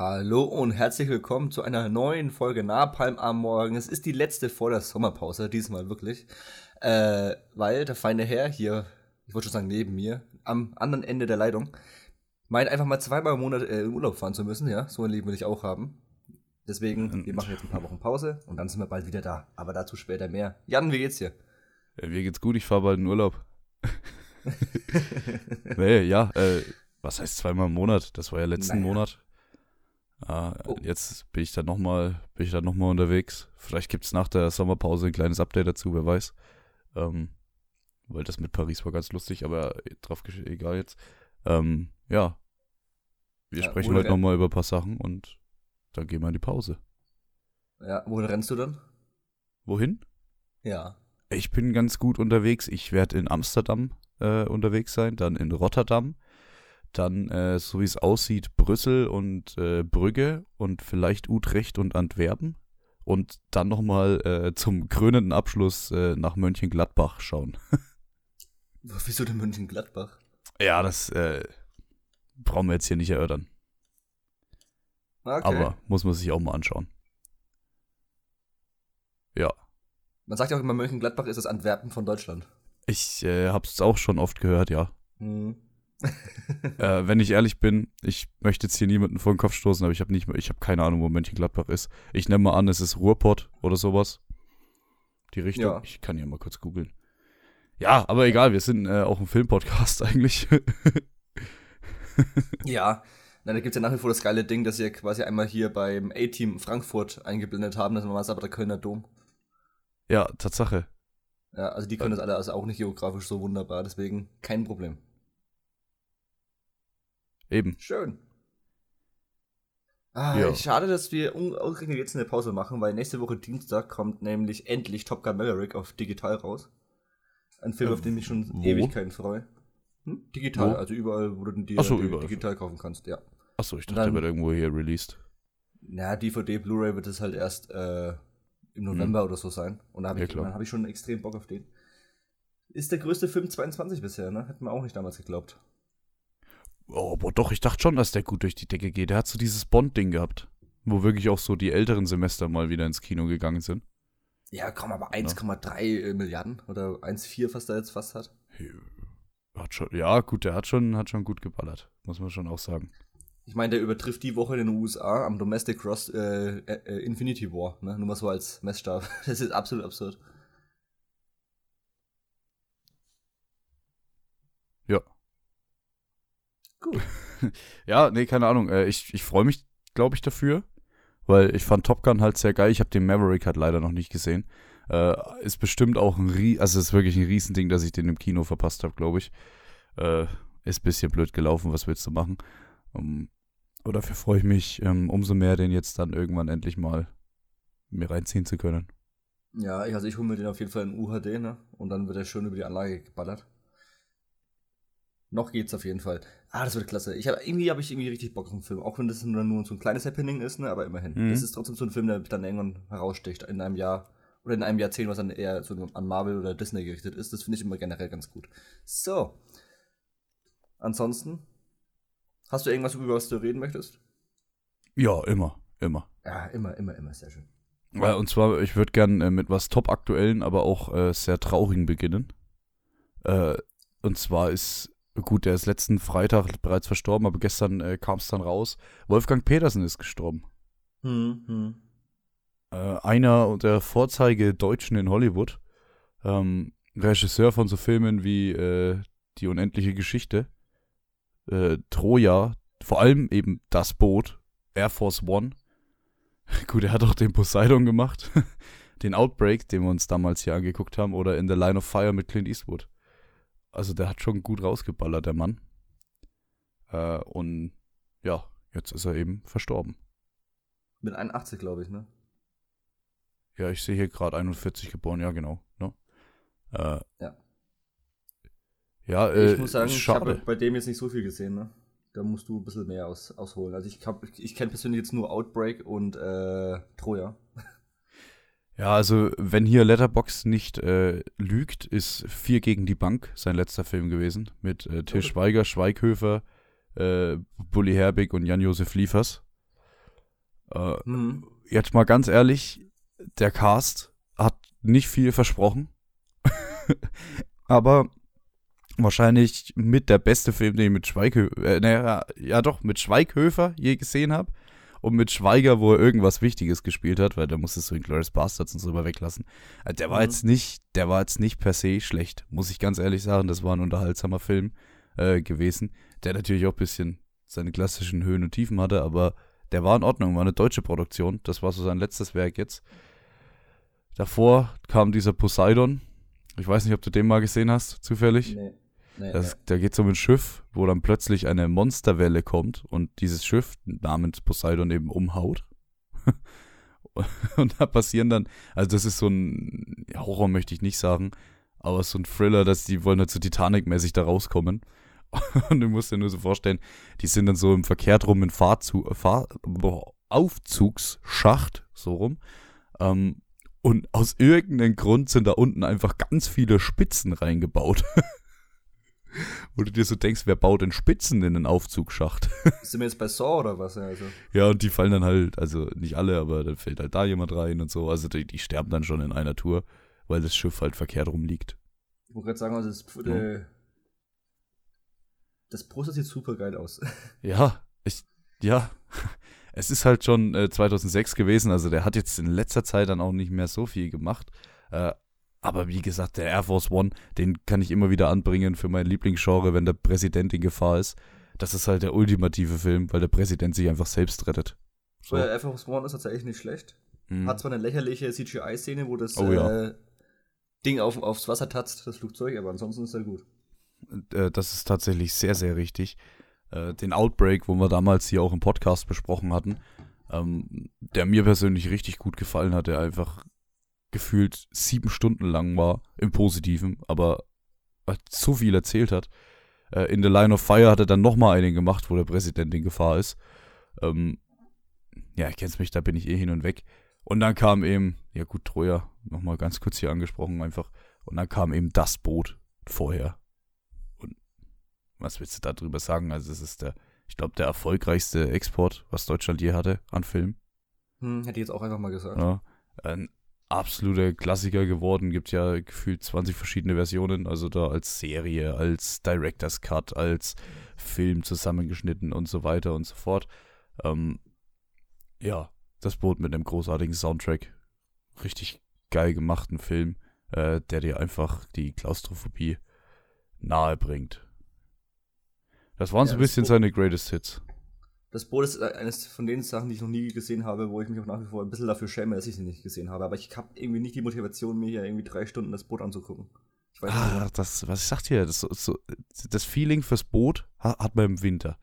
Hallo und herzlich willkommen zu einer neuen Folge Napalm am Morgen. Es ist die letzte vor der Sommerpause, diesmal wirklich. Äh, weil der feine Herr hier, ich wollte schon sagen neben mir, am anderen Ende der Leitung, meint einfach mal zweimal im Monat äh, in Urlaub fahren zu müssen, ja. So ein Leben will ich auch haben. Deswegen, wir machen jetzt ein paar Wochen Pause und dann sind wir bald wieder da. Aber dazu später mehr. Jan, wie geht's dir? Ja, mir geht's gut, ich fahre bald in Urlaub. nee, ja, äh, was heißt zweimal im Monat? Das war ja letzten naja. Monat. Ah, oh. Jetzt bin ich dann nochmal, bin ich dann noch mal unterwegs. Vielleicht gibt es nach der Sommerpause ein kleines Update dazu, wer weiß. Ähm, weil das mit Paris war ganz lustig, aber drauf egal jetzt. Ähm, ja. Wir ja, sprechen heute nochmal über ein paar Sachen und dann gehen wir in die Pause. Ja, wohin rennst du dann? Wohin? Ja. Ich bin ganz gut unterwegs. Ich werde in Amsterdam äh, unterwegs sein, dann in Rotterdam, dann, äh, so wie es aussieht, Brüssel und äh, Brügge und vielleicht Utrecht und Antwerpen. Und dann nochmal äh, zum krönenden Abschluss äh, nach Mönchengladbach schauen. Wieso denn Mönchengladbach? Ja, das äh, brauchen wir jetzt hier nicht erörtern. Okay. Aber muss man sich auch mal anschauen. Ja. Man sagt ja auch immer, Mönchengladbach ist das Antwerpen von Deutschland. Ich äh, hab's auch schon oft gehört, ja. Mhm. äh, wenn ich ehrlich bin, ich möchte jetzt hier niemanden vor den Kopf stoßen, aber ich habe nicht, ich habe keine Ahnung, wo Mönchengladbach ist. Ich nehme mal an, es ist Ruhrpott oder sowas. Die Richtung. Ja. Ich kann ja mal kurz googeln. Ja, aber egal, wir sind äh, auch ein Filmpodcast eigentlich. ja, na, da gibt es ja nach wie vor das geile Ding, dass sie quasi einmal hier beim A-Team Frankfurt eingeblendet haben, das war aber der Kölner Dom. Ja, Tatsache. Ja, also die können das alle also auch nicht geografisch so wunderbar, deswegen kein Problem. Eben. Schön. Ah, ja. Schade, dass wir ausgerechnet jetzt eine Pause machen, weil nächste Woche Dienstag kommt nämlich endlich Top Gun Maverick auf digital raus. Ein Film, äh, auf den ich schon wo? Ewigkeiten freue. Hm? Digital, wo? also überall, wo du den dir so, digital kaufen kannst, ja. Achso, ich dachte, der wird irgendwo hier released. Na, DVD, Blu-ray wird es halt erst äh, im November hm. oder so sein. Und da habe ich, ja, hab ich schon extrem Bock auf den. Ist der größte Film 22 bisher, ne? Hätten wir auch nicht damals geglaubt. Oh, aber doch, ich dachte schon, dass der gut durch die Decke geht. Der hat so dieses Bond-Ding gehabt, wo wirklich auch so die älteren Semester mal wieder ins Kino gegangen sind. Ja, komm, aber 1,3 ja. Äh, Milliarden oder 1,4, was der jetzt fast hat. Hat schon, ja, gut, der hat schon, hat schon gut geballert, muss man schon auch sagen. Ich meine, der übertrifft die Woche in den USA am Domestic Cross äh, äh, Infinity War, ne? Nur mal so als Messstab. Das ist absolut absurd. Ja, Gut. ja, nee, keine Ahnung. Äh, ich ich freue mich, glaube ich, dafür, weil ich fand Top Gun halt sehr geil. Ich habe den Maverick halt leider noch nicht gesehen. Äh, ist bestimmt auch ein Rie also ist wirklich ein Riesending, dass ich den im Kino verpasst habe, glaube ich. Äh, ist ein bisschen blöd gelaufen, was willst du machen? Um, aber dafür freue ich mich ähm, umso mehr, den jetzt dann irgendwann endlich mal mir reinziehen zu können. Ja, also ich hole mir den auf jeden Fall in UHD, ne? Und dann wird er schön über die Anlage geballert. Noch geht's auf jeden Fall. Ah, das wird klasse. Ich hab, irgendwie habe ich irgendwie richtig Bock auf den Film. Auch wenn das nur, nur so ein kleines Happening ist, ne? aber immerhin. Mhm. Das ist trotzdem so ein Film, der dann irgendwann heraussticht in einem Jahr oder in einem Jahrzehnt, was dann eher so an Marvel oder Disney gerichtet ist. Das finde ich immer generell ganz gut. So. Ansonsten, hast du irgendwas, über was du reden möchtest? Ja, immer, immer. Ja, immer, immer, immer, sehr schön. Ja, und zwar, ich würde gerne äh, mit was top aktuellen, aber auch äh, sehr traurigen beginnen. Äh, und zwar ist Gut, der ist letzten Freitag bereits verstorben, aber gestern äh, kam es dann raus. Wolfgang Petersen ist gestorben. Hm, hm. Äh, einer der Vorzeige-Deutschen in Hollywood. Ähm, Regisseur von so Filmen wie äh, Die unendliche Geschichte, äh, Troja, vor allem eben Das Boot, Air Force One. Gut, er hat auch den Poseidon gemacht, den Outbreak, den wir uns damals hier angeguckt haben, oder In the Line of Fire mit Clint Eastwood. Also der hat schon gut rausgeballert, der Mann. Äh, und ja, jetzt ist er eben verstorben. Mit 81, glaube ich, ne? Ja, ich sehe hier gerade 41 geboren, ja, genau. Ne? Äh, ja. Ja, äh, ich muss sagen, ich habe bei dem jetzt nicht so viel gesehen, ne? Da musst du ein bisschen mehr aus, ausholen. Also ich, ich kenne persönlich jetzt nur Outbreak und äh, Troja. Ja, also wenn hier Letterbox nicht äh, lügt, ist Vier gegen die Bank sein letzter Film gewesen. Mit äh, Till Schweiger, Schweighöfer, äh, Bully Herbig und Jan-Josef Liefers. Äh, mhm. Jetzt mal ganz ehrlich, der Cast hat nicht viel versprochen. Aber wahrscheinlich mit der beste Film, den ich mit Schweighöfer, äh, naja, ja doch, mit Schweighöfer je gesehen habe. Und mit Schweiger, wo er irgendwas Wichtiges gespielt hat, weil da musstest du in Glorious Bastards und so mal weglassen. Also der war mhm. jetzt nicht, der war jetzt nicht per se schlecht, muss ich ganz ehrlich sagen. Das war ein unterhaltsamer Film äh, gewesen, der natürlich auch ein bisschen seine klassischen Höhen und Tiefen hatte, aber der war in Ordnung, war eine deutsche Produktion. Das war so sein letztes Werk jetzt. Davor kam dieser Poseidon. Ich weiß nicht, ob du den mal gesehen hast, zufällig. Nee. Nee, das, nee. Da geht es um ein Schiff, wo dann plötzlich eine Monsterwelle kommt und dieses Schiff namens Poseidon eben umhaut. und da passieren dann, also das ist so ein Horror, möchte ich nicht sagen, aber so ein Thriller, dass die wollen halt so Titanic-mäßig da rauskommen. Und du musst dir nur so vorstellen, die sind dann so im verkehrt rum in Fahrzug, Fahr Aufzugsschacht, so rum. Ähm, und aus irgendeinem Grund sind da unten einfach ganz viele Spitzen reingebaut. Wo du dir so denkst, wer baut denn Spitzen in den Aufzugsschacht? Sind wir jetzt bei Saw oder was? Also? Ja, und die fallen dann halt, also nicht alle, aber dann fällt halt da jemand rein und so. Also die, die sterben dann schon in einer Tour, weil das Schiff halt verkehrt rumliegt. Ich wollte gerade sagen, also das, ja. Äh, das Poster sieht super geil aus. Ja, ich, ja. Es ist halt schon äh, 2006 gewesen, also der hat jetzt in letzter Zeit dann auch nicht mehr so viel gemacht. Äh, aber wie gesagt, der Air Force One, den kann ich immer wieder anbringen für mein Lieblingsgenre, wenn der Präsident in Gefahr ist. Das ist halt der ultimative Film, weil der Präsident sich einfach selbst rettet. So. Der Air Force One ist tatsächlich nicht schlecht. Mhm. Hat zwar eine lächerliche CGI-Szene, wo das oh, ja. äh, Ding auf, aufs Wasser tatzt, das Flugzeug, aber ansonsten ist er gut. Äh, das ist tatsächlich sehr, sehr richtig. Äh, den Outbreak, wo wir damals hier auch im Podcast besprochen hatten, ähm, der mir persönlich richtig gut gefallen hat, der einfach gefühlt sieben Stunden lang war, im Positiven, aber so viel erzählt hat. Äh, in The Line of Fire hat er dann nochmal einen gemacht, wo der Präsident in Gefahr ist. Ähm, ja, ich kenn's mich, da bin ich eh hin und weg. Und dann kam eben, ja gut, Troja, nochmal ganz kurz hier angesprochen einfach. Und dann kam eben das Boot vorher was willst du darüber sagen? Also es ist der, ich glaube, der erfolgreichste Export, was Deutschland je hatte an Film. Hm, hätte ich jetzt auch einfach mal gesagt. Ja, ein absoluter Klassiker geworden. Gibt ja gefühlt 20 verschiedene Versionen. Also da als Serie, als Director's Cut, als Film zusammengeschnitten und so weiter und so fort. Ähm, ja, das Boot mit einem großartigen Soundtrack. Richtig geil gemachten Film, äh, der dir einfach die Klaustrophobie nahe bringt. Das waren ja, so ein bisschen seine Greatest Hits. Das Boot ist eines von den Sachen, die ich noch nie gesehen habe, wo ich mich auch nach wie vor ein bisschen dafür schäme, dass ich sie nicht gesehen habe. Aber ich habe irgendwie nicht die Motivation, mir hier irgendwie drei Stunden das Boot anzugucken. Ich weiß ah, nicht. das, was ich sagte hier, das, so, das Feeling fürs Boot hat man im Winter.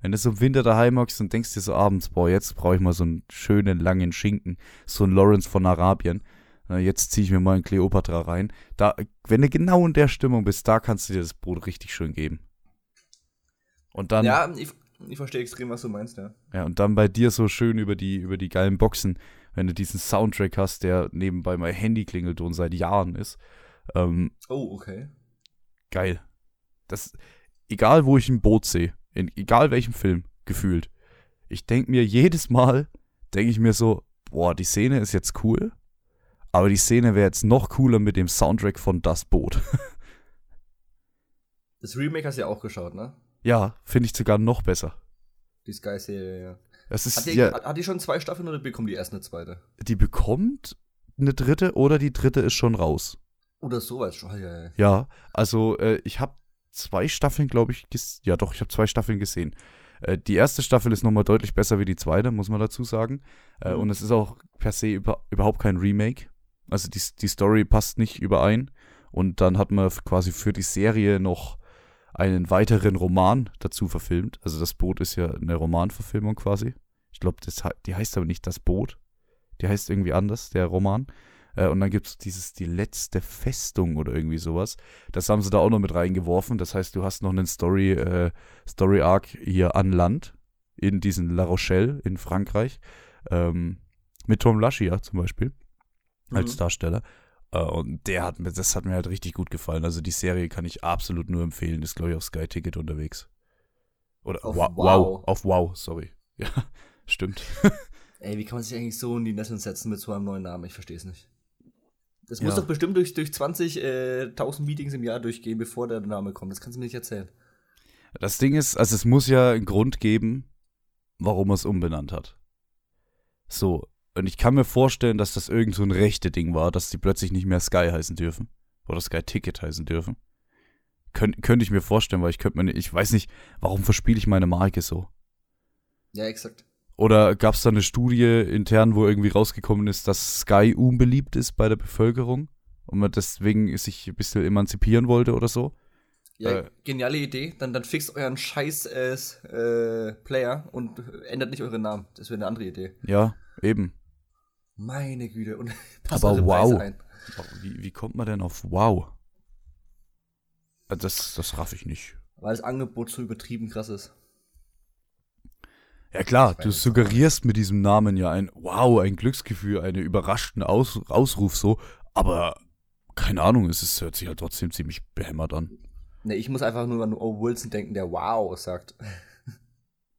Wenn du so im Winter daheim hockst und denkst dir so abends, boah, jetzt brauche ich mal so einen schönen langen Schinken, so ein Lawrence von Arabien. Jetzt ziehe ich mir mal einen Cleopatra rein. Da, wenn du genau in der Stimmung bist, da kannst du dir das Boot richtig schön geben. Und dann. Ja, ich, ich verstehe extrem, was du meinst, ja. Ja, und dann bei dir so schön über die, über die geilen Boxen, wenn du diesen Soundtrack hast, der nebenbei mein Handy-Klingelton seit Jahren ist. Ähm, oh, okay. Geil. Das, egal wo ich ein Boot sehe, in egal welchem Film, gefühlt. Ich denke mir jedes Mal, denke ich mir so, boah, die Szene ist jetzt cool, aber die Szene wäre jetzt noch cooler mit dem Soundtrack von Das Boot. das Remake hast du ja auch geschaut, ne? Ja, finde ich sogar noch besser. Die Sky-Serie, ja. Das ist, hat, die, ja, hat die schon zwei Staffeln oder bekommt die erst eine zweite? Die bekommt eine dritte oder die dritte ist schon raus. Oder sowas schon, ja. Ja, ja also äh, ich habe zwei Staffeln, glaube ich, ja doch, ich habe zwei Staffeln gesehen. Äh, die erste Staffel ist nochmal deutlich besser wie die zweite, muss man dazu sagen. Äh, mhm. Und es ist auch per se über, überhaupt kein Remake. Also die, die Story passt nicht überein. Und dann hat man quasi für die Serie noch einen weiteren Roman dazu verfilmt. Also das Boot ist ja eine Romanverfilmung quasi. Ich glaube, die heißt aber nicht das Boot. Die heißt irgendwie anders, der Roman. Äh, und dann gibt es dieses Die letzte Festung oder irgendwie sowas. Das haben sie da auch noch mit reingeworfen. Das heißt, du hast noch einen Story, äh, Story Arc hier an Land in diesen La Rochelle in Frankreich. Ähm, mit Tom Laschia zum Beispiel als mhm. Darsteller. Uh, und der hat mir, das hat mir halt richtig gut gefallen. Also die Serie kann ich absolut nur empfehlen. Ist, glaube ich, auf Sky Ticket unterwegs. Oder auf wow, wow. Auf Wow, sorry. Ja, stimmt. Ey, wie kann man sich eigentlich so in die Nesseln setzen mit so einem neuen Namen? Ich verstehe es nicht. Das Ja. muss doch bestimmt durch, durch 20.000 äh, 1000 Meetings im Jahr durchgehen, bevor der Name kommt. Das kannst du mir nicht erzählen. Das Ding ist, also es muss ja einen Grund geben, warum er es umbenannt hat. So, und ich kann mir vorstellen, dass das irgend so ein rechte Ding war, dass die plötzlich nicht mehr Sky heißen dürfen. Oder Sky Ticket heißen dürfen. Könnt, könnte ich mir vorstellen, weil ich könnte mir nicht, ich weiß nicht, warum verspiele ich meine Marke so? Ja, exakt. Oder gab es da eine Studie intern, wo irgendwie rausgekommen ist, dass Sky unbeliebt ist bei der Bevölkerung und man deswegen sich ein bisschen emanzipieren wollte oder so? Ja, Äh. geniale Idee. Dann, dann fixt euren scheiß äh, Player und ändert nicht euren Namen. Das wäre eine andere Idee. Ja, eben. Meine Güte. Und passt Aber Preise wow. ein. Wie, wie kommt man denn auf Wow? Das, das raff ich nicht. Weil das Angebot so übertrieben krass ist. Ja klar, du suggerierst mit diesem Namen ja ein Wow, ein Glücksgefühl, einen überraschten Aus, Ausruf so, aber keine Ahnung, es ist, hört sich halt trotzdem ziemlich behämmert an. Ne, ich muss einfach nur an O. Wilson denken, der Wow sagt.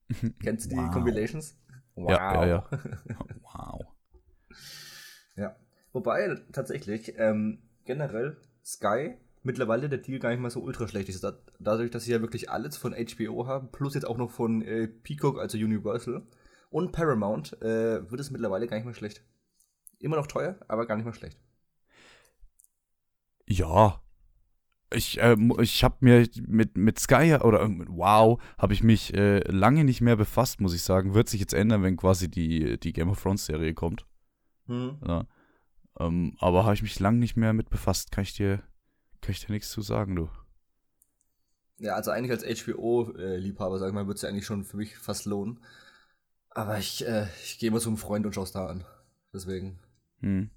Kennst du die Wow. Compilations? Wow. Ja, ja, ja. Wow. Ja. Wobei, tatsächlich, ähm, generell Sky mittlerweile der Deal gar nicht mal so ultra schlecht ist. Da, dadurch, dass sie ja wirklich alles von HBO haben, plus jetzt auch noch von äh, Peacock, also Universal und Paramount, äh, wird es mittlerweile gar nicht mehr schlecht. Immer noch teuer, aber gar nicht mehr schlecht. Ja. Ich, äh, ich habe mir mit, mit Sky oder mit Wow habe ich mich äh, lange nicht mehr befasst, muss ich sagen. Wird sich jetzt ändern, wenn quasi die, die Game of Thrones Serie kommt. Hm. Ja. Ähm, aber habe ich mich lang nicht mehr mit befasst. Kann ich dir, kann ich dir nichts zu sagen, du. Ja, also eigentlich als HBO-Liebhaber, sag ich mal, wird es ja eigentlich schon für mich fast lohnen. Aber ich, äh, ich gehe immer zum Freund und schaue es da an. Deswegen. Hm.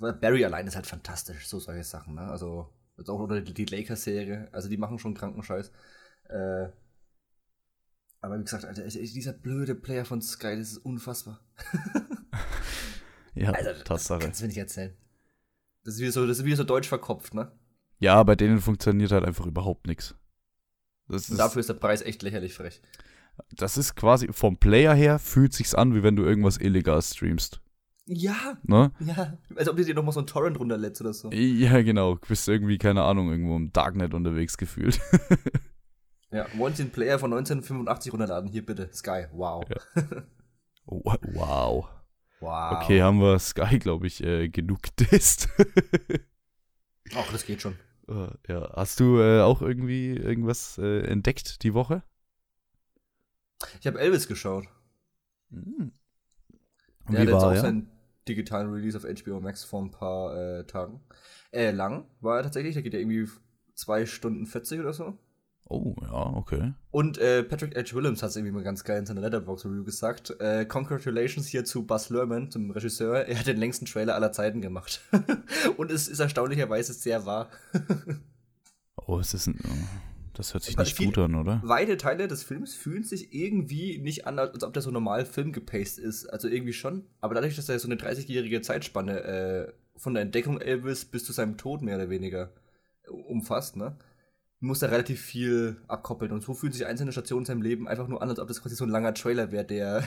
Barry allein ist halt fantastisch, so solche Sachen, ne? Also, jetzt auch oder die, die Lakers-Serie, also die machen schon kranken Scheiß. Äh, aber wie gesagt, Alter, dieser blöde Player von Sky, das ist unfassbar. Ja, Also, das Tatsache. kannst du mir nicht erzählen. Das ist wieder so, das ist wieder so deutsch verkopft, ne? Ja, bei denen funktioniert halt einfach überhaupt nichts. Das ist, dafür ist der Preis echt lächerlich frech. das ist quasi vom Player her fühlt sich's an, wie wenn du irgendwas illegal streamst. Ja, Ne? ja. Als ob du dir noch mal so ein Torrent runterlädst oder so. Ja, genau. Du bist irgendwie, keine Ahnung, irgendwo im Darknet unterwegs gefühlt. Ja, wollen Sie den Player von 1985 runterladen? Hier bitte, Sky. Wow. Ja. Wow. Wow. Okay, haben wir Sky, glaube ich, äh, genug gedisst. Ach, das geht schon. Äh, ja. Hast du äh, auch irgendwie irgendwas äh, entdeckt die Woche? Ich habe Elvis geschaut. Hm. Der hat jetzt auch ja? seinen digitalen Release auf HBO Max vor ein paar äh, Tagen. Äh, lang war er tatsächlich, da geht er irgendwie 2 Stunden 40 oder so. Oh, ja, okay. Und äh, Patrick H. Williams hat es irgendwie mal ganz geil in seiner Letterboxd-Review gesagt. Äh, Congratulations hier zu Buzz Lerman, zum Regisseur. Er hat den längsten Trailer aller Zeiten gemacht. Und es ist erstaunlicherweise sehr wahr. Oh, es ist ein. oh, Das hört sich nicht gut an, oder? Weite Teile des Films fühlen sich irgendwie nicht an, als ob der so normal Film gepaced ist. Also irgendwie schon. Aber dadurch, dass er so eine 30-jährige Zeitspanne äh, von der Entdeckung Elvis bis zu seinem Tod mehr oder weniger äh, umfasst, ne? Muss er relativ viel abkoppeln. Und so fühlen sich einzelne Stationen in seinem Leben einfach nur an, als ob das quasi so ein langer Trailer wäre, der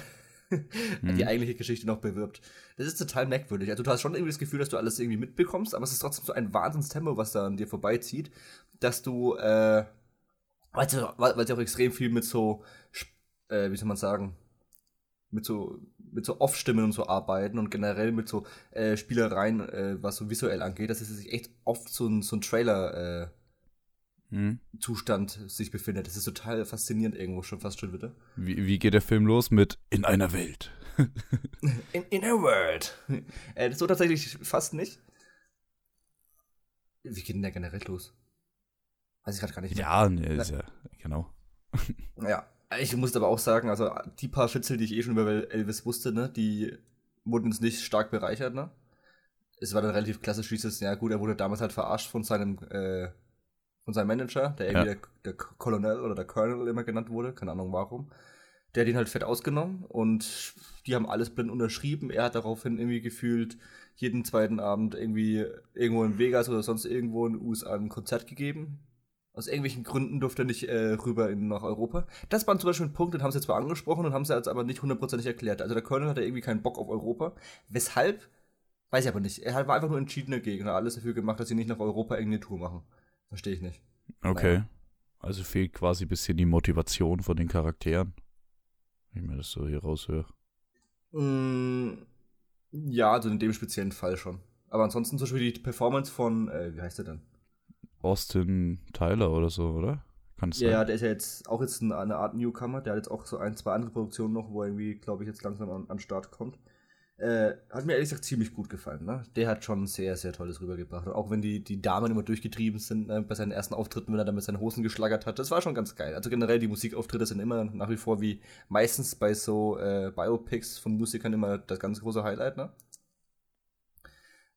die eigentliche Geschichte noch bewirbt. Das ist total merkwürdig. Also du hast schon irgendwie das Gefühl, dass du alles irgendwie mitbekommst, aber es ist trotzdem so ein Wahnsinnstempo, was da an dir vorbeizieht, dass du, äh, weil sie, auch extrem viel mit so, äh, wie soll man sagen, mit so, mit so Off-Stimmen und so arbeiten und generell mit so äh, Spielereien, äh, was so visuell angeht, dass es sich echt oft so ein, so ein Trailer-Zustand Hm. sich befindet. Das ist total faszinierend irgendwo schon fast schon wieder. Wie, wie geht der Film los mit In einer Welt? In, in a world. äh, so tatsächlich fast nicht. Wie geht denn der generell los? Weiß ich gerade gar nicht mehr. Ja, ne, ist ja, genau. Ja, ich muss aber auch sagen, also die paar Schnitzel, die ich eh schon über Elvis wusste, ne, die wurden uns nicht stark bereichert, ne? Es war dann relativ klassisch dieses, ja gut, er wurde damals halt verarscht von seinem, äh, von seinem Manager, der irgendwie Ja. der, der Colonel oder der Colonel immer genannt wurde, keine Ahnung warum. Der hat ihn halt fett ausgenommen und die haben alles blind unterschrieben. Er hat daraufhin irgendwie gefühlt jeden zweiten Abend irgendwie irgendwo in Vegas oder sonst irgendwo in den USA ein Konzert gegeben. Aus irgendwelchen Gründen durfte er nicht äh, rüber in, nach Europa. Das war zum Beispiel ein Punkt, den haben sie zwar angesprochen und haben sie jetzt aber nicht hundertprozentig erklärt. Also der Colonel hatte irgendwie keinen Bock auf Europa. Weshalb? Weiß ich aber nicht. Er war einfach nur entschieden dagegen und hat alles dafür gemacht, dass sie nicht nach Europa irgendeine Tour machen. Verstehe ich nicht. Okay. Naja. Also fehlt quasi ein bisschen die Motivation von den Charakteren. Wenn ich mir das so hier raushöre. Mm, ja, also in dem speziellen Fall schon. Aber ansonsten zum Beispiel die Performance von, äh, wie heißt der denn? Austin Tyler oder so, oder? Kann ja, ja, der ist ja jetzt auch jetzt eine Art Newcomer. Der hat jetzt auch so ein, zwei andere Produktionen noch, wo er irgendwie, glaube ich, jetzt langsam an, an Start kommt. Äh, hat mir ehrlich gesagt ziemlich gut gefallen. Ne? Der hat schon sehr, sehr tolles rübergebracht. Auch wenn die, die Damen immer durchgetrieben sind ne, bei seinen ersten Auftritten, wenn er dann mit seinen Hosen geschlagert hat, das war schon ganz geil. Also generell die Musikauftritte sind immer nach wie vor wie meistens bei so äh, Biopics von Musikern immer das ganz große Highlight. Ne?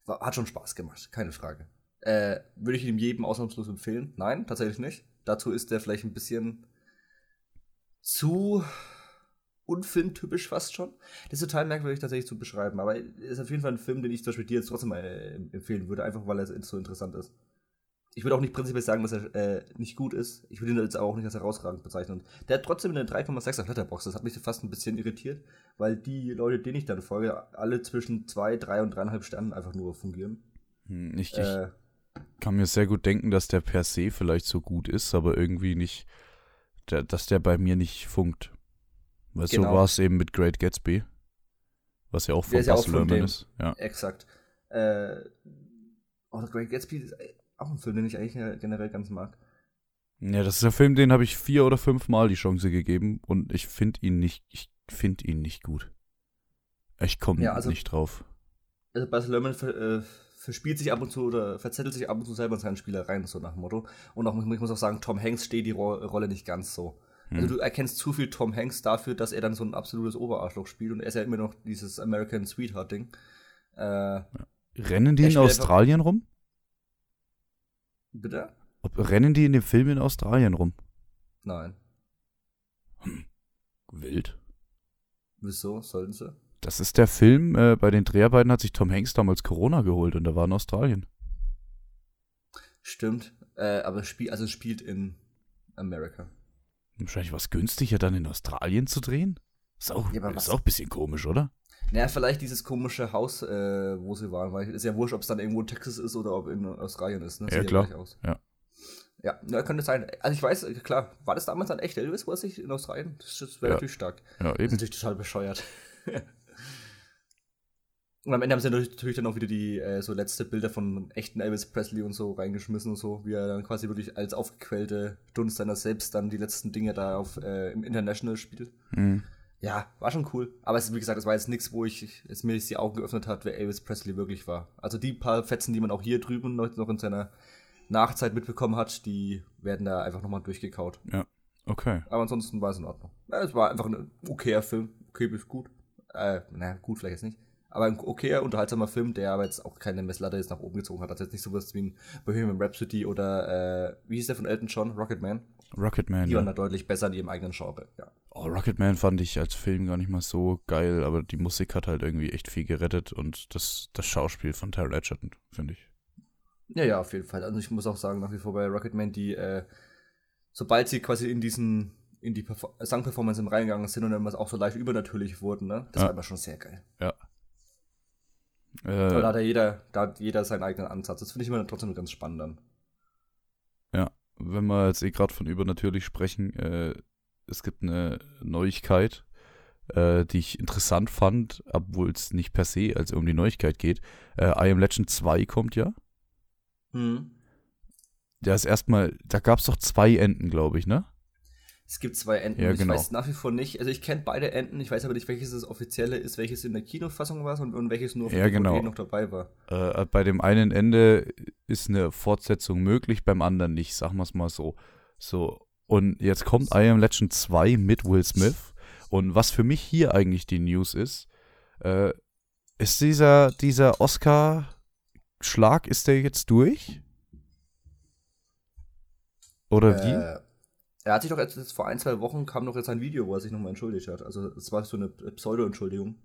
War, hat schon Spaß gemacht, keine Frage. Äh, würde ich ihm jedem ausnahmslos empfehlen? Nein, tatsächlich nicht. Dazu ist der vielleicht ein bisschen zu unfilmtypisch fast schon. Das ist total merkwürdig tatsächlich zu beschreiben, aber ist auf jeden Fall ein Film, den ich zum Beispiel dir jetzt trotzdem mal äh, empfehlen würde, einfach weil er so interessant ist. Ich würde auch nicht prinzipiell sagen, dass er äh, nicht gut ist. Ich würde ihn jetzt auch nicht als herausragend bezeichnen. Der hat trotzdem eine 3,6 auf Letterbox. Das hat mich fast ein bisschen irritiert, weil die Leute, denen ich dann folge, alle zwischen 2, 3 und 3,5 Sternen einfach nur fungieren. Hm, ich, äh, kann mir sehr gut denken, dass der per se vielleicht so gut ist, aber irgendwie nicht, dass der bei mir nicht funkt. Weil genau. so war es eben mit Great Gatsby. Was ja auch von Bas Lerman ist. Ja. Exakt. Äh, oh, Great Gatsby ist auch ein Film, den ich eigentlich generell ganz mag. Ja, das ist ein Film, den habe ich vier oder fünf Mal die Chance gegeben und ich finde ihn nicht, ich finde ihn nicht gut. Ich komme ja, also, nicht drauf. Also Bas Lerman äh, verspielt sich ab und zu oder verzettelt sich ab und zu selber in seinen Spielereien, so nach dem Motto. Und auch, ich muss auch sagen, Tom Hanks steht die Ro Rolle nicht ganz so. Also hm. Also du erkennst zu viel Tom Hanks dafür, dass er dann so ein absolutes Oberarschloch spielt und er ist ja immer noch dieses American Sweetheart-Ding. Äh, Rennen die in Australien rum? Bitte? Ob, rennen die in dem Film in Australien rum? Nein. Hm. Wild. Wieso? Sollten sie? Das ist der Film, äh, bei den Dreharbeiten hat sich Tom Hanks damals Corona geholt und er war in Australien. Stimmt, äh, aber spiel, also spielt in Amerika. Wahrscheinlich war es günstiger, dann in Australien zu drehen? Ist auch, ja, ist auch ein bisschen komisch, oder? Naja, vielleicht dieses komische Haus, äh, wo sie waren, weil es ist ja wurscht, ob es dann irgendwo in Texas ist oder ob in Australien ist. Ne? Ja, klar. Ja. Ja, ja, könnte sein. Also ich weiß, klar, war das damals ein echt Elvis, wo er sich in Australien? Das, das wäre ja. natürlich stark. Ja, eben. Das ist natürlich total bescheuert. Und am Ende haben sie natürlich dann auch wieder die äh, so letzte Bilder von echten Elvis Presley und so reingeschmissen und so, wie er dann quasi wirklich als aufgequellte Dunst seiner selbst dann die letzten Dinge da auf äh, im International spielt. Mhm. Ja, war schon cool. Aber es, wie gesagt, es war jetzt nichts, wo ich es mir die Augen geöffnet hat, wer Elvis Presley wirklich war. Also die paar Fetzen, die man auch hier drüben noch, noch in seiner Nachzeit mitbekommen hat, die werden da einfach nochmal durchgekaut. Ja, okay. Aber ansonsten war es in Ordnung. Es war einfach ein okayer Film. Okay bis gut. Äh, naja, gut vielleicht jetzt nicht. Aber ein okayer, unterhaltsamer Film, der aber jetzt auch keine Messlatte jetzt nach oben gezogen hat. Also jetzt nicht sowas wie ein Bohemian Rhapsody oder, äh, wie hieß der von Elton John? Rocketman? Rocketman, Die waren da deutlich besser in ihrem eigenen Genre, ja. Oh, Rocketman fand ich als Film gar nicht mal so geil, aber die Musik hat halt irgendwie echt viel gerettet und das, das Schauspiel von Terrell Edgerton, finde ich. Ja, ja, auf jeden Fall. Also ich muss auch sagen, nach wie vor bei Rocketman, die, äh, sobald sie quasi in diesen in die Song-Performance reingegangen sind und dann was auch so leicht übernatürlich wurden, ne? Das ja. war immer schon sehr geil. Ja, äh, da hat ja jeder, da hat jeder seinen eigenen Ansatz. Das finde ich immer trotzdem ganz spannend dann. Ja, wenn wir jetzt eh gerade von übernatürlich sprechen, äh, es gibt eine Neuigkeit, äh, die ich interessant fand, obwohl es nicht per se also um die Neuigkeit geht. Äh, I Am Legend 2 kommt ja. Hm. Der ist erstmal, da gab es doch zwei Enden, glaube ich, ne? Es gibt zwei Enden. Ja, genau. Ich weiß nach wie vor nicht. Also ich kenne beide Enden. Ich weiß aber nicht, welches das offizielle ist, welches in der Kinofassung war und, und welches nur auf ja, genau. noch dabei war. Äh, bei dem einen Ende ist eine Fortsetzung möglich, beim anderen nicht. Sagen wir es mal so. So. Und jetzt kommt I Am Legend 2 mit Will Smith. Und was für mich hier eigentlich die News ist, äh, ist dieser, dieser Oscar-Schlag, ist der jetzt durch? Oder äh, wie? Er hat sich doch jetzt, vor ein, zwei Wochen kam noch jetzt ein Video, wo er sich nochmal entschuldigt hat. Also es war so eine Pseudo-Entschuldigung.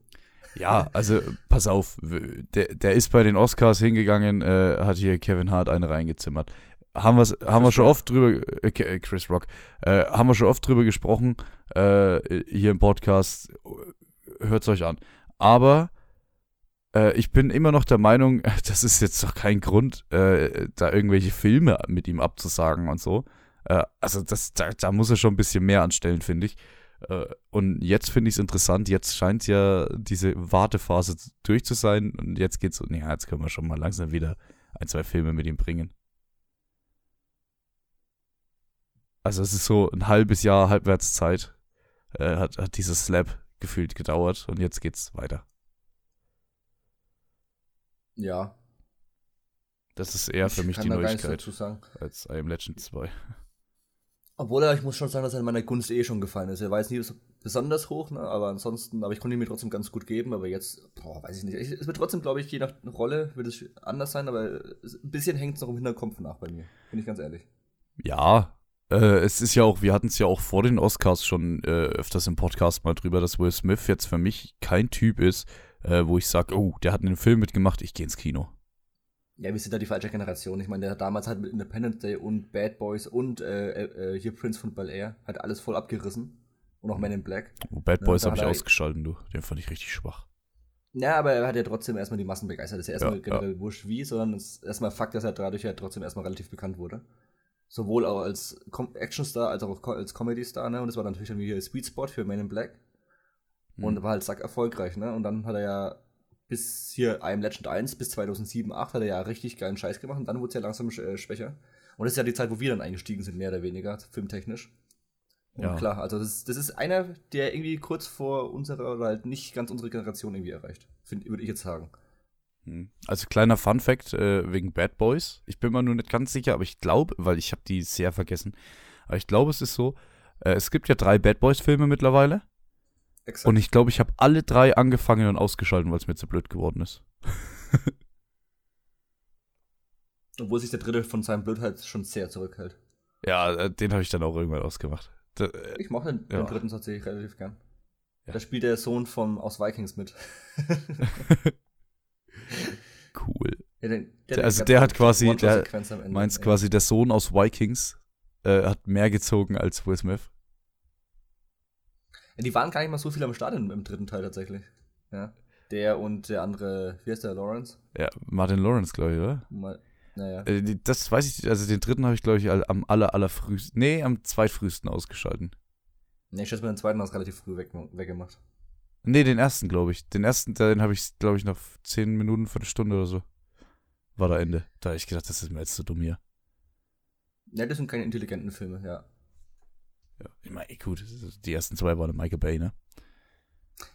Ja, also pass auf, der, der ist bei den Oscars hingegangen, äh, hat hier Kevin Hart eine reingezimmert. haben, wir's, haben wir schon oft drüber, äh, Chris Rock, äh, haben wir schon oft drüber gesprochen, äh, hier im Podcast, hört es euch an. Aber äh, ich bin immer noch der Meinung, das ist jetzt doch kein Grund, äh, da irgendwelche Filme mit ihm abzusagen und so. Äh, also das, da, da, muss er schon ein bisschen mehr anstellen, finde ich. Äh, und jetzt finde ich es interessant, jetzt scheint ja diese Wartephase durch zu sein und jetzt geht's, ja, jetzt können wir schon mal langsam wieder ein, zwei Filme mit ihm bringen. Also es ist so ein halbes Jahr Halbwertszeit äh, hat, hat dieses Slap gefühlt gedauert und jetzt geht's weiter. Ja. Das ist eher für mich die Neuigkeit als I Am Legend 2. Obwohl er, ich muss schon sagen, dass er in meiner Gunst eh schon gefallen ist. Er war jetzt nie so besonders hoch, ne? aber ansonsten, aber ich konnte ihn mir trotzdem ganz gut geben, aber jetzt, boah, weiß ich nicht. Ich, es wird trotzdem, glaube ich, je nach Rolle wird es anders sein, aber ein bisschen hängt es noch im Hinterkopf nach bei mir. Bin ich ganz ehrlich. Ja, äh, es ist ja auch, wir hatten es ja auch vor den Oscars schon äh, öfters im Podcast mal drüber, dass Will Smith jetzt für mich kein Typ ist, äh, wo ich sage, oh, der hat einen Film mitgemacht, ich gehe ins Kino. Ja, wir sind da die falsche Generation. Ich meine, der hat damals halt mit Independence Day und Bad Boys und äh, äh, hier Prince von Bel Air hat alles voll abgerissen. Und auch Man in Black. Oh, Bad Ja, Boys habe ich ausgeschalten, du. Den fand ich richtig schwach. Ja, aber er hat ja trotzdem erstmal die Massen begeistert. Das ist ja erstmal Ja, generell wurscht wie, sondern es ist erstmal Fakt, dass er dadurch ja trotzdem erstmal relativ bekannt wurde. Sowohl auch als Com Actionstar als auch als Comedy-Star, ne? Und das war natürlich dann wieder Sweet Spot für Man in Black. Und Hm. war halt sack erfolgreich, ne? Und dann hat er ja bis hier I Am Legend 1 bis 2007, 8 hat er ja richtig geilen Scheiß gemacht und dann wurde es ja langsam äh, schwächer. Und das ist ja die Zeit, wo wir dann eingestiegen sind, mehr oder weniger, filmtechnisch. Und Ja. klar, also das, das ist einer, der irgendwie kurz vor unserer oder halt nicht ganz unsere Generation irgendwie erreicht. Würde ich jetzt sagen. Hm. Also kleiner Fun Fact äh, wegen Bad Boys. Ich bin mir nur nicht ganz sicher, aber ich glaube, weil ich habe die sehr vergessen. Aber ich glaube, es ist so. Äh, es gibt ja drei Bad Boys Filme mittlerweile. Exakt. Und ich glaube, ich habe alle drei angefangen und ausgeschalten, weil es mir zu blöd geworden ist. Obwohl sich der dritte von seinem Blödheit schon sehr zurückhält. Ja, äh, den habe ich dann auch irgendwann ausgemacht. Da, äh, Ich mochte den, Ja. den dritten tatsächlich relativ gern. Ja. Da spielt der Sohn von aus Vikings mit. cool. Ja, den- Der- eine also der hat gute quasi- Ende. Meinst quasi, der Sohn aus Vikings äh, hat mehr gezogen als Will Smith? Ja, die waren gar nicht mal so viel am Start im, im dritten Teil tatsächlich. Ja. Der und der andere, wie heißt der, Lawrence? Ja, Martin Lawrence, glaube ich, oder? Mal, naja. Äh, das weiß ich, also den dritten habe ich, glaube ich, am aller, allerfrühsten, nee, am zweitfrühsten ausgeschalten. Ne, ich schätze mal, den zweiten hast relativ früh weg, weggemacht. Nee, den ersten, glaube ich. Den ersten, den habe ich, glaube ich, nach zehn Minuten, Viertelstunde oder so. War da Ende. Da habe ich gedacht, das ist mir jetzt zu dumm hier. Ne, das sind keine intelligenten Filme, ja. Ja, ich meine, gut, die ersten zwei waren Michael Bay, ne?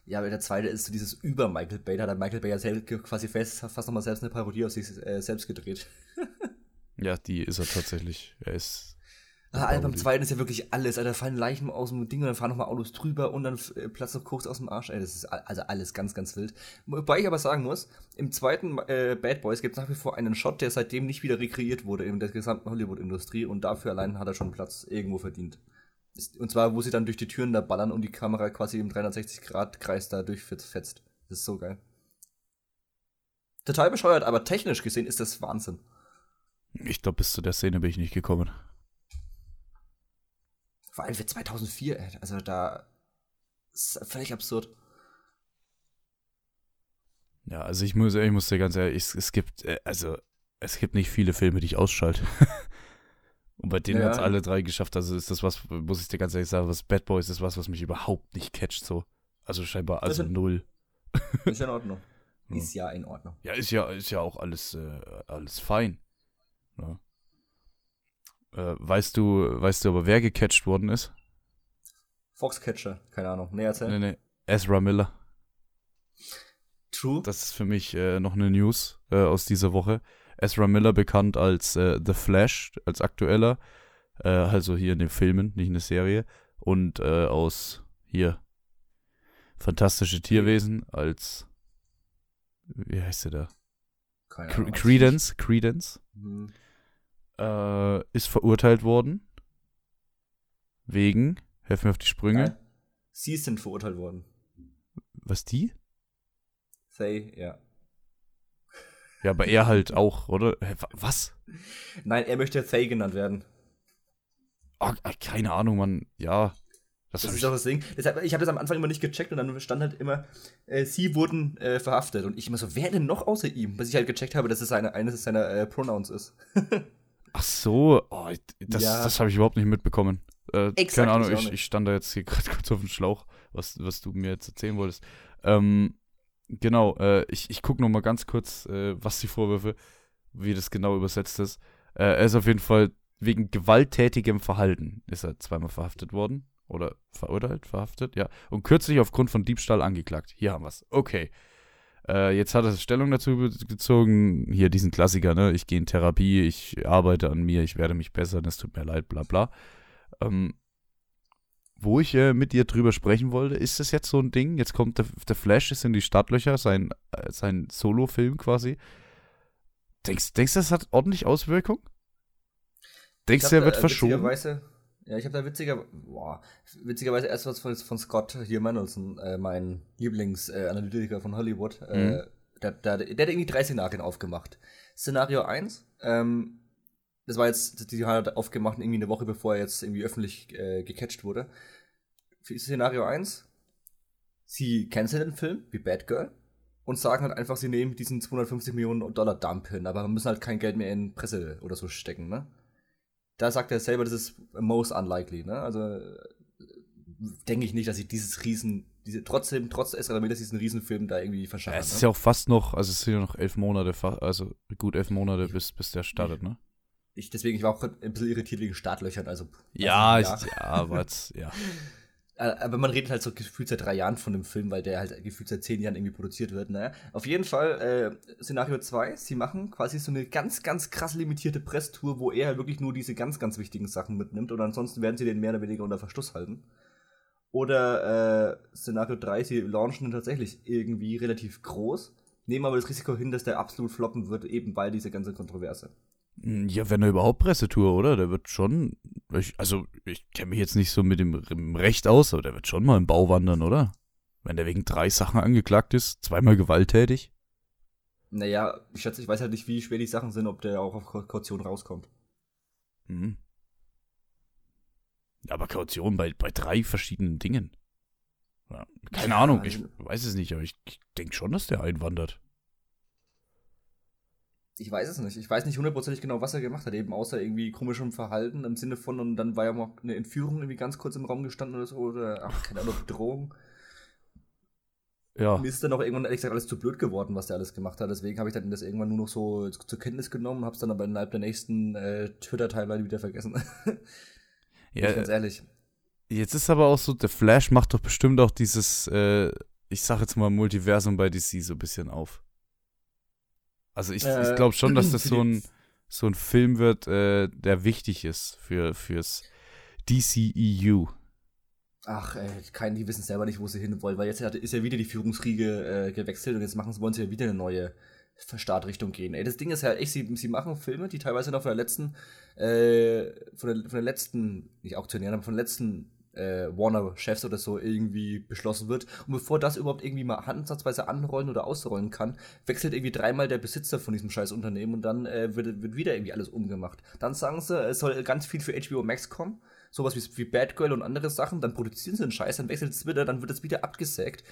Ja, aber der zweite ist so dieses über Michael Bay. Da hat Michael Bay ja selbst, quasi fest, fast nochmal selbst eine Parodie auf sich äh, selbst gedreht. Ja, die ist er tatsächlich. Er ist. Ah, Alter, beim zweiten ist ja wirklich alles. Alter, da fallen Leichen aus dem Ding und dann fahren nochmal Autos drüber und dann äh, platzt noch Koks aus dem Arsch. Ey, das ist also alles ganz, ganz wild. Wobei ich aber sagen muss, im zweiten äh, Bad Boys gibt es nach wie vor einen Shot, der seitdem nicht wieder rekreiert wurde in der gesamten Hollywood-Industrie und dafür allein hat er schon Platz irgendwo verdient. Und zwar, wo sie dann durch die Türen da ballern und die Kamera quasi im 360-Grad-Kreis da durchfetzt. Das ist so geil. Total bescheuert, aber technisch gesehen ist das Wahnsinn. Ich glaube, bis zu der Szene bin ich nicht gekommen. Vor allem für 2004, ey. Also da ist völlig absurd. Ja, also ich muss, ich muss dir ganz ehrlich, es, es gibt, äh, also es gibt nicht viele Filme, die ich ausschalte. Und bei denen Ja. hat es alle drei geschafft. Also ist das was, muss ich dir ganz ehrlich sagen, was Bad Boys ist was, was mich überhaupt nicht catcht so. Also scheinbar, also sind- null. Ist ja in Ordnung. Ja. Ist ja in Ordnung. Ja, ist ja, ist ja auch alles, äh, alles fein. Ja. Äh, weißt du, weißt du aber, wer gecatcht worden ist? Foxcatcher, keine Ahnung. Nee, erzähl. Nee, nee. Ezra Miller. True. Das ist für mich äh, noch eine News äh, aus dieser Woche. Ezra Miller bekannt als äh, The Flash, als aktueller. Äh, also hier in den Filmen, nicht in der Serie. Und äh, aus hier Fantastische Tierwesen als wie heißt der da? keine Ahnung. Credence, Credence Hm. äh, ist verurteilt worden wegen, helf mir auf die Sprünge, Nein. Sie sind verurteilt worden. was die? They, ja. Ja, aber er halt auch, oder? Was? Nein, er möchte Faye genannt werden. Oh, keine Ahnung, Mann. Ja. Das, Das ist ich, doch das Ding. Deshalb, ich habe das am Anfang immer nicht gecheckt und dann stand halt immer, äh, sie wurden äh, verhaftet. Und ich immer so, wer denn noch außer ihm? Bis ich halt gecheckt habe, dass es eine, eines seiner äh, Pronouns ist. ach so, oh, das, Ja. das habe ich überhaupt nicht mitbekommen. Äh, keine Ahnung, ich ich stand da jetzt hier gerade kurz auf dem Schlauch, was, was du mir jetzt erzählen wolltest. Ähm, genau, äh, ich, ich gucke mal ganz kurz, äh, was die Vorwürfe, wie das genau übersetzt ist. Äh, er ist auf jeden Fall wegen gewalttätigem Verhalten ist er zweimal verhaftet worden. Oder verurteilt, verhaftet, ja. Und kürzlich aufgrund von Diebstahl angeklagt. Hier haben wir es. Okay. Äh, jetzt hat er Stellung dazu gezogen. Hier diesen Klassiker, ne? Ich gehe in Therapie, ich arbeite an mir, ich werde mich bessern, es tut mir leid, bla bla. Ähm, wo ich äh, mit dir drüber sprechen wollte, ist das jetzt so ein Ding? Jetzt kommt der, der Flash ist in die Startlöcher, sein, äh, sein Solo-Film quasi. Denkst, du, das hat ordentlich Auswirkungen? Denkst du, er wird äh, verschoben? Witzigerweise, ja, ich habe da witziger, boah, witzigerweise erst was von, von Scott hier Mandelson, äh, mein Lieblingsanalytiker von Hollywood. Mhm. Äh, der, der, der hat irgendwie drei Szenarien aufgemacht. Szenario 1, ähm, das war jetzt, die hat er aufgemacht irgendwie eine Woche bevor er jetzt irgendwie öffentlich äh, gecatcht wurde. Für Szenario 1, sie canceln den Film, wie Bad Girl, und sagen halt einfach, sie nehmen diesen 250 Millionen Dollar Dump hin, aber müssen halt kein Geld mehr in Presse oder so stecken, ne? Da sagt er selber, das ist most unlikely, ne? Also äh, denke ich nicht, dass sie dieses Riesen, diese trotzdem, trotz Ezra Ramirez diesen Riesenfilm da irgendwie Ja, verschaffen. es ist ne? ja auch fast noch, also es sind ja noch elf Monate, also gut elf Monate, bis, bis der startet, ne? Ich, deswegen, ich war auch ein bisschen irritiert wegen Startlöchern, also. Ja, ich, also, ja, aber jetzt, ja. Äh, Aber man redet halt so gefühlt seit drei Jahren von dem Film, weil der halt gefühlt seit zehn Jahren irgendwie produziert wird. Naja, auf jeden Fall, äh, Szenario 2, sie machen quasi so eine ganz, ganz krass limitierte Presstour, wo er halt wirklich nur diese ganz, ganz wichtigen Sachen mitnimmt und ansonsten werden sie den mehr oder weniger unter Verschluss halten. Oder äh, Szenario 3, sie launchen ihn tatsächlich irgendwie relativ groß, nehmen aber das Risiko hin, dass der absolut floppen wird, eben weil diese ganze Kontroverse. Hm, Ja, wenn er überhaupt Pressetour, oder? Der wird schon, ich, also ich kenne mich jetzt nicht so mit dem, Recht aus, aber der wird schon mal im Bau wandern, oder? Wenn der wegen drei Sachen angeklagt ist, zweimal gewalttätig. Naja, ich schätze, ich weiß halt nicht, wie schwer die Sachen sind, ob der auch auf Kau- Kaution rauskommt. Mhm. Aber Kaution bei, bei drei verschiedenen Dingen. Ja, keine Ja, Ahnung, ich also- weiß es nicht, aber ich, ich denke schon, dass der einwandert. Ich weiß es nicht. Ich weiß nicht hundertprozentig genau, was er gemacht hat, eben außer irgendwie komischem Verhalten im Sinne von, und dann war ja noch eine Entführung irgendwie ganz kurz im Raum gestanden oder so, oder, ach, keine Ahnung, Bedrohung. Ja, Mir ist dann auch irgendwann ehrlich gesagt alles zu blöd geworden, was der alles gemacht hat. Deswegen habe ich dann das irgendwann nur noch so zur Kenntnis genommen und habe es dann aber innerhalb der nächsten äh, Twitter-Timeline wieder vergessen. ja ganz ehrlich. Jetzt ist aber auch so, der Flash macht doch bestimmt auch dieses, äh, ich sag jetzt mal Multiversum bei DC so ein bisschen auf. Also ich, ich Äh, glaube schon, dass das so ein, so ein Film wird, äh, der wichtig ist für, fürs DCEU. Ach, ey, kein, die wissen selber nicht, wo sie hin wollen, weil jetzt ist ja wieder die Führungsriege äh, gewechselt und jetzt machen, wollen sie ja wieder eine neue Startrichtung gehen. Ey, das Ding ist ja echt, sie, sie machen Filme, die teilweise noch von der letzten, äh, von der, von der letzten, nicht Auktionären, aber von der letzten äh, Warner-Chefs oder so irgendwie beschlossen wird. Und bevor das überhaupt irgendwie mal ansatzweise anrollen oder ausrollen kann, wechselt irgendwie dreimal der Besitzer von diesem scheiß Unternehmen und dann äh, wird, wird wieder irgendwie alles umgemacht. Dann sagen sie, es soll ganz viel für HBO Max kommen sowas wie, wie Bad Girl und andere Sachen, dann produzieren sie einen Scheiß, dann wechselt es wieder, dann wird es wieder abgesägt.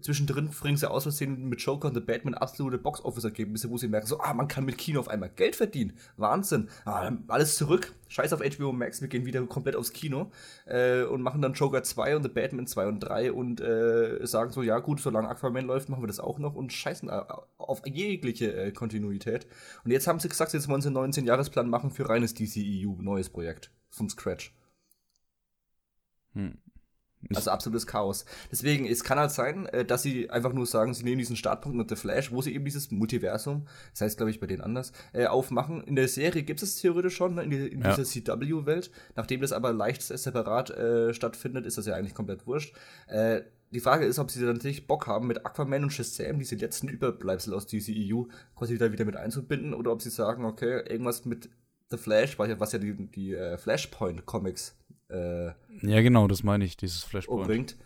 Zwischendrin bringen sie aus Versehen mit Joker und The Batman absolute Box-Office-Ergebnisse, wo sie merken, so, ah, man kann mit Kino auf einmal Geld verdienen. Wahnsinn. Ah, alles zurück. Scheiß auf HBO Max, wir gehen wieder komplett aufs Kino äh, und machen dann Joker 2 und The Batman 2 und 3 und äh, sagen so, ja gut, solange Aquaman läuft, machen wir das auch noch und scheißen äh, auf jegliche äh, Kontinuität. Und jetzt haben sie gesagt, jetzt wollen sie einen 19-Jahresplan machen für reines DCEU, neues Projekt. Vom Scratch. Hm. Also absolutes Chaos. Deswegen, es kann halt sein, äh, dass sie einfach nur sagen, sie nehmen diesen Startpunkt mit The Flash, wo sie eben dieses Multiversum, das heißt, glaube ich, bei denen anders, äh, aufmachen. In der Serie gibt es theoretisch schon, ne, in, die, in Ja. dieser CW-Welt. Nachdem das aber leicht separat äh, stattfindet, ist das ja eigentlich komplett wurscht. Äh, die Frage ist, ob sie dann natürlich Bock haben, mit Aquaman und Shazam, diese letzten Überbleibsel aus DCEU, quasi da wieder mit einzubinden, oder ob sie sagen, okay, irgendwas mit The Flash, was ja, was ja die, die äh, Flashpoint-Comics äh, Ja, genau, das meine ich, dieses Flashpoint. umbringt,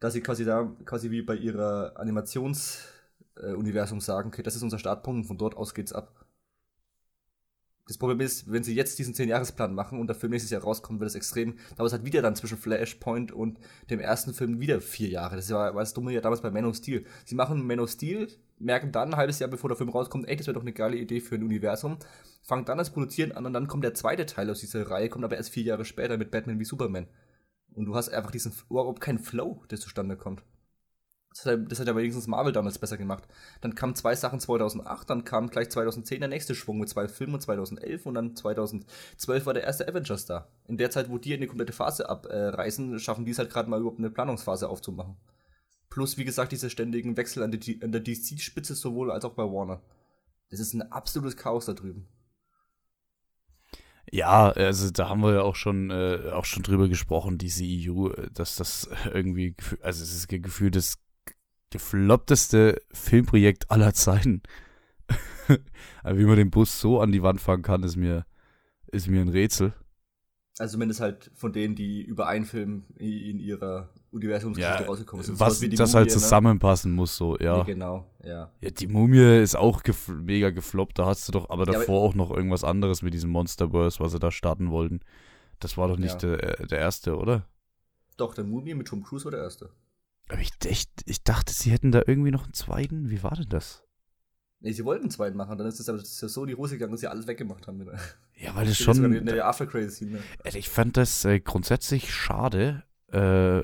dass sie quasi da, quasi wie bei ihrer Animations, Universum sagen, okay, das ist unser Startpunkt und von dort aus geht's ab. Das Problem ist, wenn sie jetzt diesen 10-Jahres-Plan machen und der Film nächstes Jahr rauskommt, wird es extrem. Aber es hat wieder dann zwischen Flashpoint und dem ersten Film wieder vier Jahre. Das war, war das Dumme ja damals bei Man of Steel. Sie machen Man of Steel, merken dann ein halbes Jahr bevor der Film rauskommt, ey, das wäre doch eine geile Idee für ein Universum. Fangen dann das Produzieren an und dann kommt der zweite Teil aus dieser Reihe, kommt aber erst vier Jahre später mit Batman wie Superman. Und du hast einfach diesen, überhaupt keinen Flow, der zustande kommt. Das hat, das hat ja wenigstens Marvel damals besser gemacht. Dann kamen zwei Sachen 2008, dann kam gleich 2010 der nächste Schwung mit zwei Filmen 2011 und dann 2012 war der erste Avengers da. In der Zeit, wo die eine komplette Phase abreißen, schaffen die es halt gerade mal überhaupt eine Planungsphase aufzumachen. Plus, wie gesagt, diese ständigen Wechsel an, die, an der DC-Spitze sowohl als auch bei Warner. Das ist ein absolutes Chaos da drüben. Ja, also da haben wir ja auch schon, äh, auch schon drüber gesprochen, die CEU, dass das irgendwie, also es ist gefühlt das gefloppteste Filmprojekt aller Zeiten. Wie man den Bus so an die Wand fahren kann, ist mir, ist mir ein Rätsel. Also zumindest halt von denen, die über einen Film in ihrer Universumsgeschichte ja, rausgekommen sind. Was das Mumie, halt ne? zusammenpassen muss, so, ja. Ja, genau, ja. Ja, die Mumie ist auch gef mega gefloppt. Da hast du doch aber Ja, davor auch noch irgendwas anderes mit diesem Monsterverse, was sie da starten wollten. Das war doch nicht der, der erste, oder? Doch, der Mumie mit Tom Cruise war der erste. Aber ich, echt, ich dachte, sie hätten da irgendwie noch einen zweiten. Wie war denn das? Nee, sie wollten einen zweiten machen, dann ist es aber das ist ja so in die Hose gegangen, dass sie alles weggemacht haben. Wieder. Ja, weil das sogar schon. In der After Credits Scene. ne? Ich fand das äh, grundsätzlich schade, äh,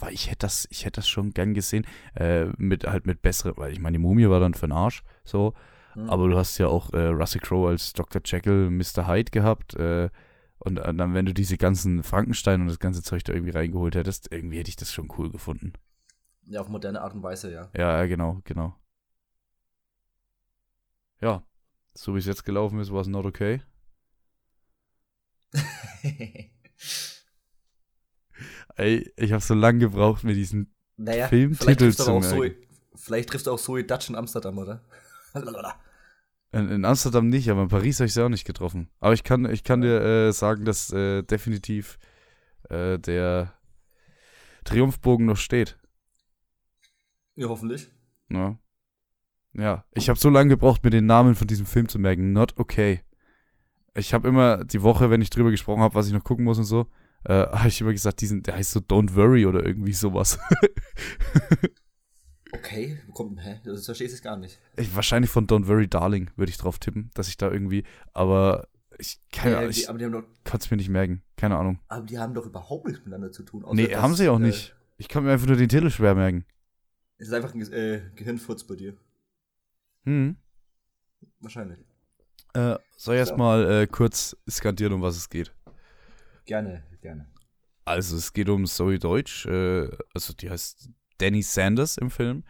weil ich hätte das, ich hätte das schon gern gesehen, äh, mit halt mit besseren, weil ich meine, die Mumie war dann für den Arsch, so, Hm. aber du hast ja auch äh, Russell Crowe als Dr. Jekyll, Mr. Hyde gehabt, äh, und äh, dann, wenn du diese ganzen Frankenstein und das ganze Zeug da irgendwie reingeholt hättest, irgendwie hätte ich das schon cool gefunden. Ja, auf moderne Art und Weise, ja. Ja, ja, genau, genau. Ja, so wie es jetzt gelaufen ist, war es not okay. Ey, ich habe so lange gebraucht, mir diesen naja, Filmtitel zu auch Zoe, merken. vielleicht triffst du auch Zoe Dutch in Amsterdam, oder? In, in Amsterdam nicht, aber in Paris habe ich sie auch nicht getroffen. Aber ich kann, ich kann dir äh, sagen, dass äh, definitiv äh, der Triumphbogen noch steht. ja, hoffentlich. Ne? Ja, ich habe so lange gebraucht, mir den Namen von diesem Film zu merken. Not okay. Ich habe immer die Woche, wenn ich drüber gesprochen habe, was ich noch gucken muss und so, äh, habe ich immer gesagt, diesen, der heißt so Don't Worry oder irgendwie sowas. Okay, wo kommt, hä? Das verstehst du es gar nicht. ich, wahrscheinlich von Don't Worry Darling würde ich drauf tippen, dass ich da irgendwie, aber ich, keine Ja, Ahnung, ich kann es mir nicht merken. Keine Ahnung. aber die haben doch überhaupt nichts miteinander zu tun. Nee, dass, haben sie auch äh, nicht. Ich kann mir einfach nur den Titel schwer merken. Es ist einfach ein äh, Gehirnfurz bei dir. Hm. Wahrscheinlich. Äh, soll ich erstmal äh, kurz skandieren, um was es geht? Gerne, gerne. Also es geht um Zoe Deutsch, äh, also die heißt Danny Sanders im Film.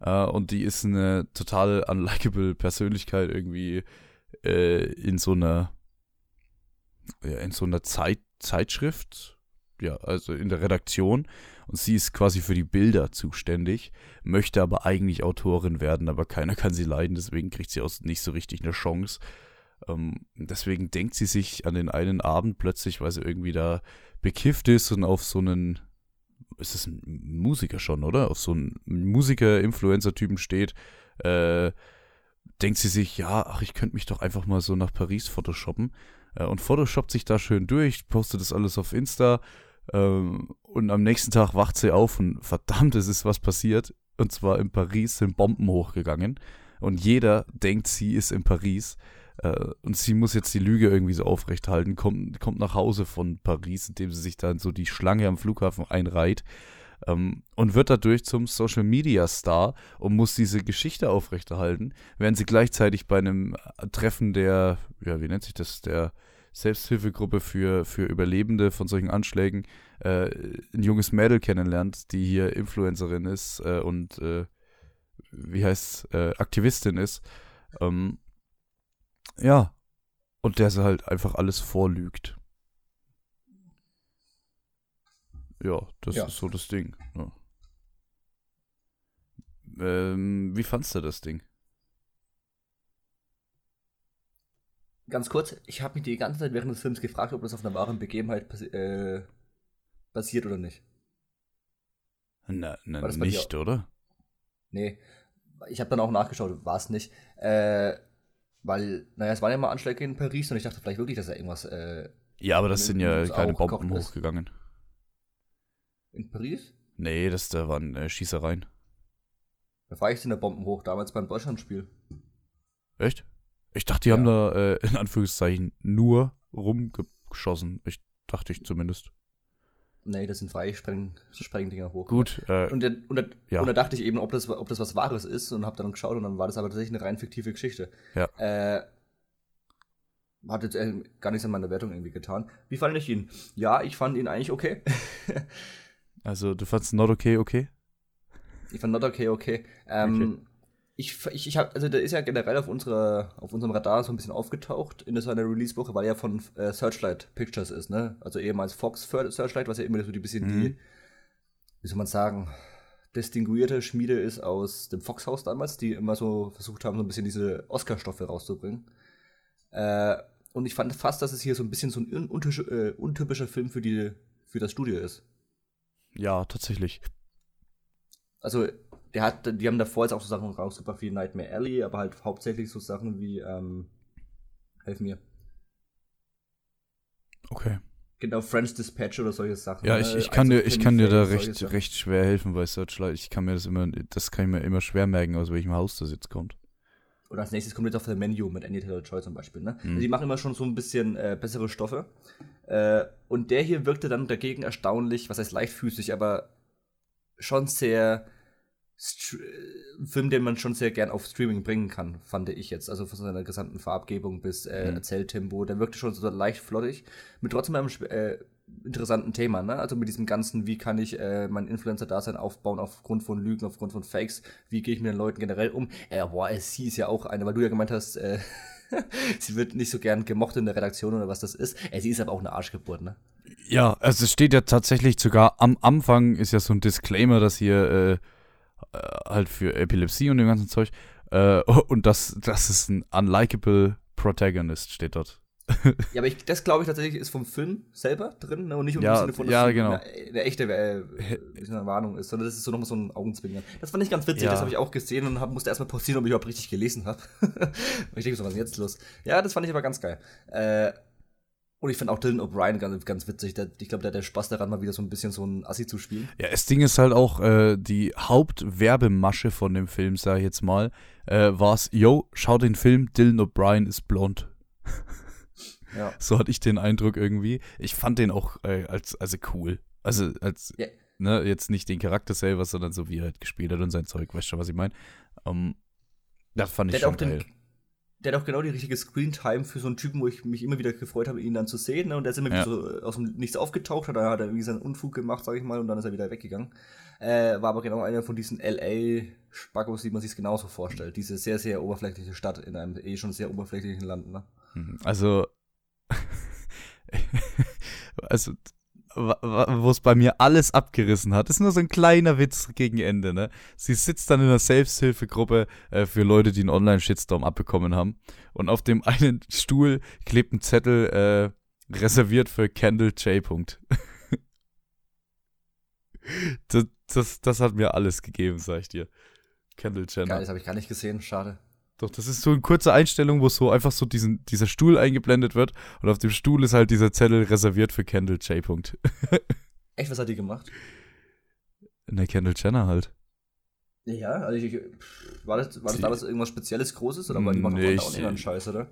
Äh, und die ist eine total unlikable Persönlichkeit irgendwie äh, in so einer ja, in so einer Zeit, Zeitschrift, ja, also in der Redaktion. Und sie ist quasi für die Bilder zuständig, möchte aber eigentlich Autorin werden, aber keiner kann sie leiden, deswegen kriegt sie auch nicht so richtig eine Chance. Ähm, deswegen denkt sie sich an den einen Abend plötzlich, weil sie irgendwie da bekifft ist und auf so einen, ist es ein Musiker schon, oder? Auf so einen Musiker-Influencer-Typen steht, äh, denkt sie sich, ja, ach, ich könnte mich doch einfach mal so nach Paris photoshoppen. Äh, und photoshoppt sich da schön durch, postet das alles auf Insta. Ähm, und am nächsten Tag wacht sie auf und verdammt, es ist was passiert. Und zwar in Paris sind Bomben hochgegangen. Und jeder denkt, sie ist in Paris. Äh, und sie muss jetzt die Lüge irgendwie so aufrechthalten, kommt, kommt nach Hause von Paris, indem sie sich dann so die Schlange am Flughafen einreiht ähm, und wird dadurch zum Social Media Star und muss diese Geschichte aufrechterhalten, während sie gleichzeitig bei einem Treffen der, ja, wie nennt sich das, der Selbsthilfegruppe für, für Überlebende von solchen Anschlägen äh, ein junges Mädel kennenlernt, die hier Influencerin ist äh, und äh, wie heißt äh, Aktivistin ist. Ähm, ja. Und der sie halt einfach alles vorlügt. Ja, das Ja. ist so das Ding. Ja. Ähm, wie fandst du das Ding? Ganz kurz, ich habe mich die ganze Zeit während des Films gefragt, ob das auf einer wahren Begebenheit passi- äh, basiert oder nicht. Na, na nicht, oder? Nee. ich habe dann auch nachgeschaut, war es nicht. Äh, weil, naja, es waren ja mal Anschläge in Paris und ich dachte vielleicht wirklich, dass er irgendwas. Äh, ja, aber das sind ja keine Bomben hochgegangen. In Paris? Nee, das da waren äh, Schießereien. Da fahre ich in der Bomben hoch, damals beim Deutschlandspiel. Echt? Ich dachte, die ja. haben da äh, in Anführungszeichen nur rumgeschossen. Ich dachte ich zumindest. Nee, das sind Freisprengdinger hoch. Gut. Äh, und, und, und, ja. und, da dachte ich eben, ob das, ob das was Wahres ist und habe dann geschaut und dann war das aber tatsächlich eine rein fiktive Geschichte. Ja. Äh, hat jetzt äh, gar nichts an meiner Wertung irgendwie getan. Wie fand ich ihn? Ja, ich fand ihn eigentlich okay. also, du fandst not okay, okay? Ich fand not okay, okay. Ähm, okay ich, ich, ich habe, also der ist ja generell auf unserer, auf unserem Radar so ein bisschen aufgetaucht in seiner Release-Woche, weil er von äh, Searchlight Pictures ist, ne? Also ehemals Fox Searchlight, was ja immer so ein bisschen mhm. die, wie soll man sagen, distinguierte Schmiede ist aus dem Fox-Haus damals, die immer so versucht haben, so ein bisschen diese Oscar-Stoffe rauszubringen. Äh, und ich fand fast, dass es hier so ein bisschen so ein untypischer, äh, untypischer Film für die, für das Studio ist. Ja, tatsächlich. Also der hat, die haben davor jetzt auch so Sachen rausgebracht wie Nightmare Alley, aber halt hauptsächlich so Sachen wie, ähm, helf mir. Okay. Genau, French Dispatch oder solche Sachen. Ja, ich, ne? ich kann dir, ich kann dir da recht, recht schwer helfen bei Searchlight. Ich kann mir das immer, das kann ich mir immer schwer merken, aus welchem Haus das jetzt kommt. Oder als nächstes kommt jetzt auf der Menu mit Andy Taylor Joy zum Beispiel, ne? Mhm. Also die machen immer schon so ein bisschen äh, bessere Stoffe. Äh, und der hier wirkte dann dagegen erstaunlich, was heißt leichtfüßig, aber schon sehr, ein Film, den man schon sehr gern auf Streaming bringen kann, fand ich jetzt. Also von seiner gesamten Farbgebung bis äh, mhm. Erzähltempo. Der wirkte schon so leicht flottig. Mit trotzdem einem äh, interessanten Thema, ne? Also mit diesem ganzen, wie kann ich äh, mein Influencer-Dasein aufbauen aufgrund von Lügen, aufgrund von Fakes? Wie gehe ich mit den Leuten generell um? Äh, boah, sie ist ja auch eine, weil du ja gemeint hast, äh, sie wird nicht so gern gemocht in der Redaktion oder was das ist. Äh, sie ist aber auch eine Arschgeburt, ne? Ja, also es steht ja tatsächlich sogar am Anfang ist ja so ein Disclaimer, dass hier äh äh, halt für Epilepsie und dem ganzen Zeug. Äh, und das, das ist ein unlikable Protagonist, steht dort. ja, aber ich, das glaube ich tatsächlich ist vom Film selber drin ne? und nicht um ja, im Sinne von, dass ja, genau. eine, eine echte äh, eine Warnung ist, sondern das ist so nochmal so ein Augenzwinkern. Das fand ich ganz witzig, ja. das habe ich auch gesehen und hab, musste erstmal pausieren, ob ich überhaupt richtig gelesen habe. ich denke so, was ist jetzt los? Ja, das fand ich aber ganz geil. Äh, und ich finde auch Dylan O'Brien ganz, ganz witzig. Der, ich glaube, der hat der Spaß daran, mal wieder so ein bisschen so ein Assi zu spielen. Ja, das Ding ist halt auch, äh, die Hauptwerbemasche von dem Film, sag ich jetzt mal, äh, war es, yo, schau den Film, Dylan O'Brien ist blond. ja. So hatte ich den Eindruck irgendwie. Ich fand den auch äh, als, also cool. Also als, yeah. ne, jetzt nicht den Charakter selber, sondern so wie er halt gespielt hat und sein Zeug, weißt du, was ich meine? Ähm, das fand ich der schon geil. Den, der hat auch genau die richtige Screentime für so einen Typen, wo ich mich immer wieder gefreut habe, ihn dann zu sehen. Ne? Und der ist immer ja. so aus dem Nichts aufgetaucht, hat, dann hat er irgendwie seinen Unfug gemacht, sag ich mal, und dann ist er wieder weggegangen. Äh, war aber genau einer von diesen LA-Spackos, die man sich genauso vorstellt. Diese sehr, sehr oberflächliche Stadt in einem eh schon sehr oberflächlichen Land. Ne? Mhm. Also, also wo es bei mir alles abgerissen hat. ist nur so ein kleiner Witz gegen Ende, ne? Sie sitzt dann in einer Selbsthilfegruppe äh, für Leute, die einen Online-Shitstorm abbekommen haben. Und auf dem einen Stuhl klebt ein Zettel äh, reserviert für Kendall J. das, das, das hat mir alles gegeben, sag ich dir. Kendall Jenner. Geil, das habe ich gar nicht gesehen, schade. Doch, das ist so eine kurze Einstellung, wo so einfach so diesen, dieser Stuhl eingeblendet wird und auf dem Stuhl ist halt dieser Zettel reserviert für Kendall J. Echt, was hat die gemacht? Ne, Kendall Jenner halt. Ja, also ich, war das, war das damals irgendwas Spezielles, Großes oder war die machen nee, auch einen Scheiß, oder?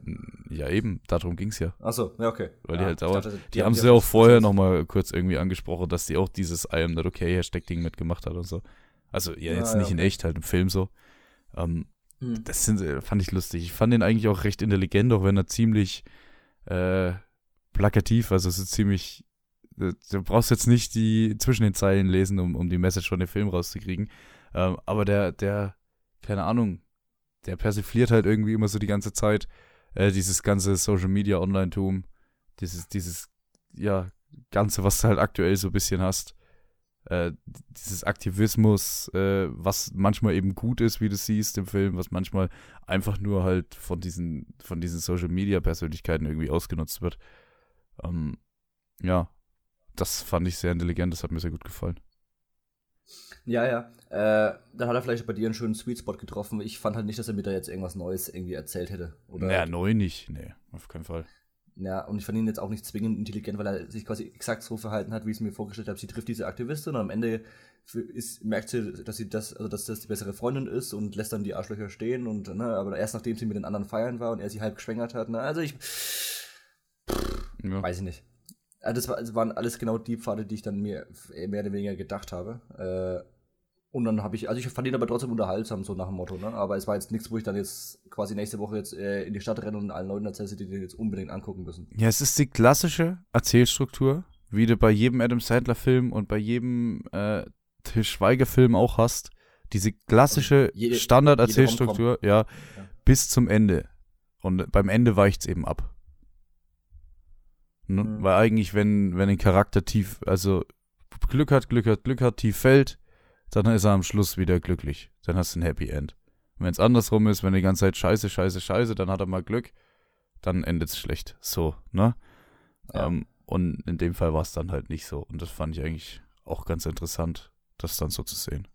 Ja, eben, darum ging's ja. Achso, ja, okay. Weil ja, die halt dauernd, dachte, die, die, haben sie ja auch vorher nochmal kurz irgendwie angesprochen, dass die auch dieses I am not okay Hashtag-Ding mitgemacht hat und so. Also, ja, jetzt ah, nicht ja, in echt, halt im Film so. Ähm, hm. Das sind, äh, fand ich lustig. Ich fand den eigentlich auch recht intelligent, auch wenn er ziemlich äh, plakativ, also ist ziemlich, äh, du brauchst jetzt nicht die zwischen den Zeilen lesen, um, um die Message von dem Film rauszukriegen. Ähm, aber der, der, keine Ahnung, der persifliert halt irgendwie immer so die ganze Zeit äh, dieses ganze Social Media Online-Tum, dieses, dieses, ja, Ganze, was du halt aktuell so ein bisschen hast äh, dieses Aktivismus, äh, was manchmal eben gut ist, wie du siehst im Film, was manchmal einfach nur halt von diesen, von diesen Social Media Persönlichkeiten irgendwie ausgenutzt wird. Ähm, ja, das fand ich sehr intelligent, das hat mir sehr gut gefallen. Ja, ja. Äh, dann hat er vielleicht bei dir einen schönen Sweet Spot getroffen. Ich fand halt nicht, dass er mir da jetzt irgendwas Neues irgendwie erzählt hätte. Oder naja, neu nicht. Nee, auf keinen Fall. Ja, und ich fand ihn jetzt auch nicht zwingend intelligent, weil er sich quasi exakt so verhalten hat, wie ich es mir vorgestellt habe. Sie trifft diese Aktivistin und am Ende ist, merkt sie, dass sie das, also dass das die bessere Freundin ist und lässt dann die Arschlöcher stehen und, ne, aber erst nachdem sie mit den anderen feiern war und er sie halb geschwängert hat, ne, also ich, ja. weiß ich nicht. Also das, war, das waren alles genau die Pfade, die ich dann mir mehr oder weniger gedacht habe. Äh, und dann habe ich, also ich fand ihn aber trotzdem unterhaltsam, so nach dem Motto, ne? Aber es war jetzt nichts, wo ich dann jetzt quasi nächste Woche jetzt äh, in die Stadt renne und allen Leuten erzähle, die den jetzt unbedingt angucken müssen. Ja, es ist die klassische Erzählstruktur, wie du bei jedem Adam Sandler-Film und bei jedem äh, Til Schweiger-Film auch hast. Diese klassische Standard-Erzählstruktur, ja, ja, bis zum Ende. Und beim Ende weicht es eben ab. Ne? Mhm. Weil eigentlich, wenn, wenn ein Charakter tief, also Glück hat, Glück hat, Glück hat, tief fällt, dann ist er am Schluss wieder glücklich. Dann hast du ein Happy End. Wenn es andersrum ist, wenn die ganze Zeit scheiße, scheiße, scheiße, dann hat er mal Glück, dann endet es schlecht. So, ne? Ja. Ähm, und in dem Fall war es dann halt nicht so. Und das fand ich eigentlich auch ganz interessant, das dann so zu sehen.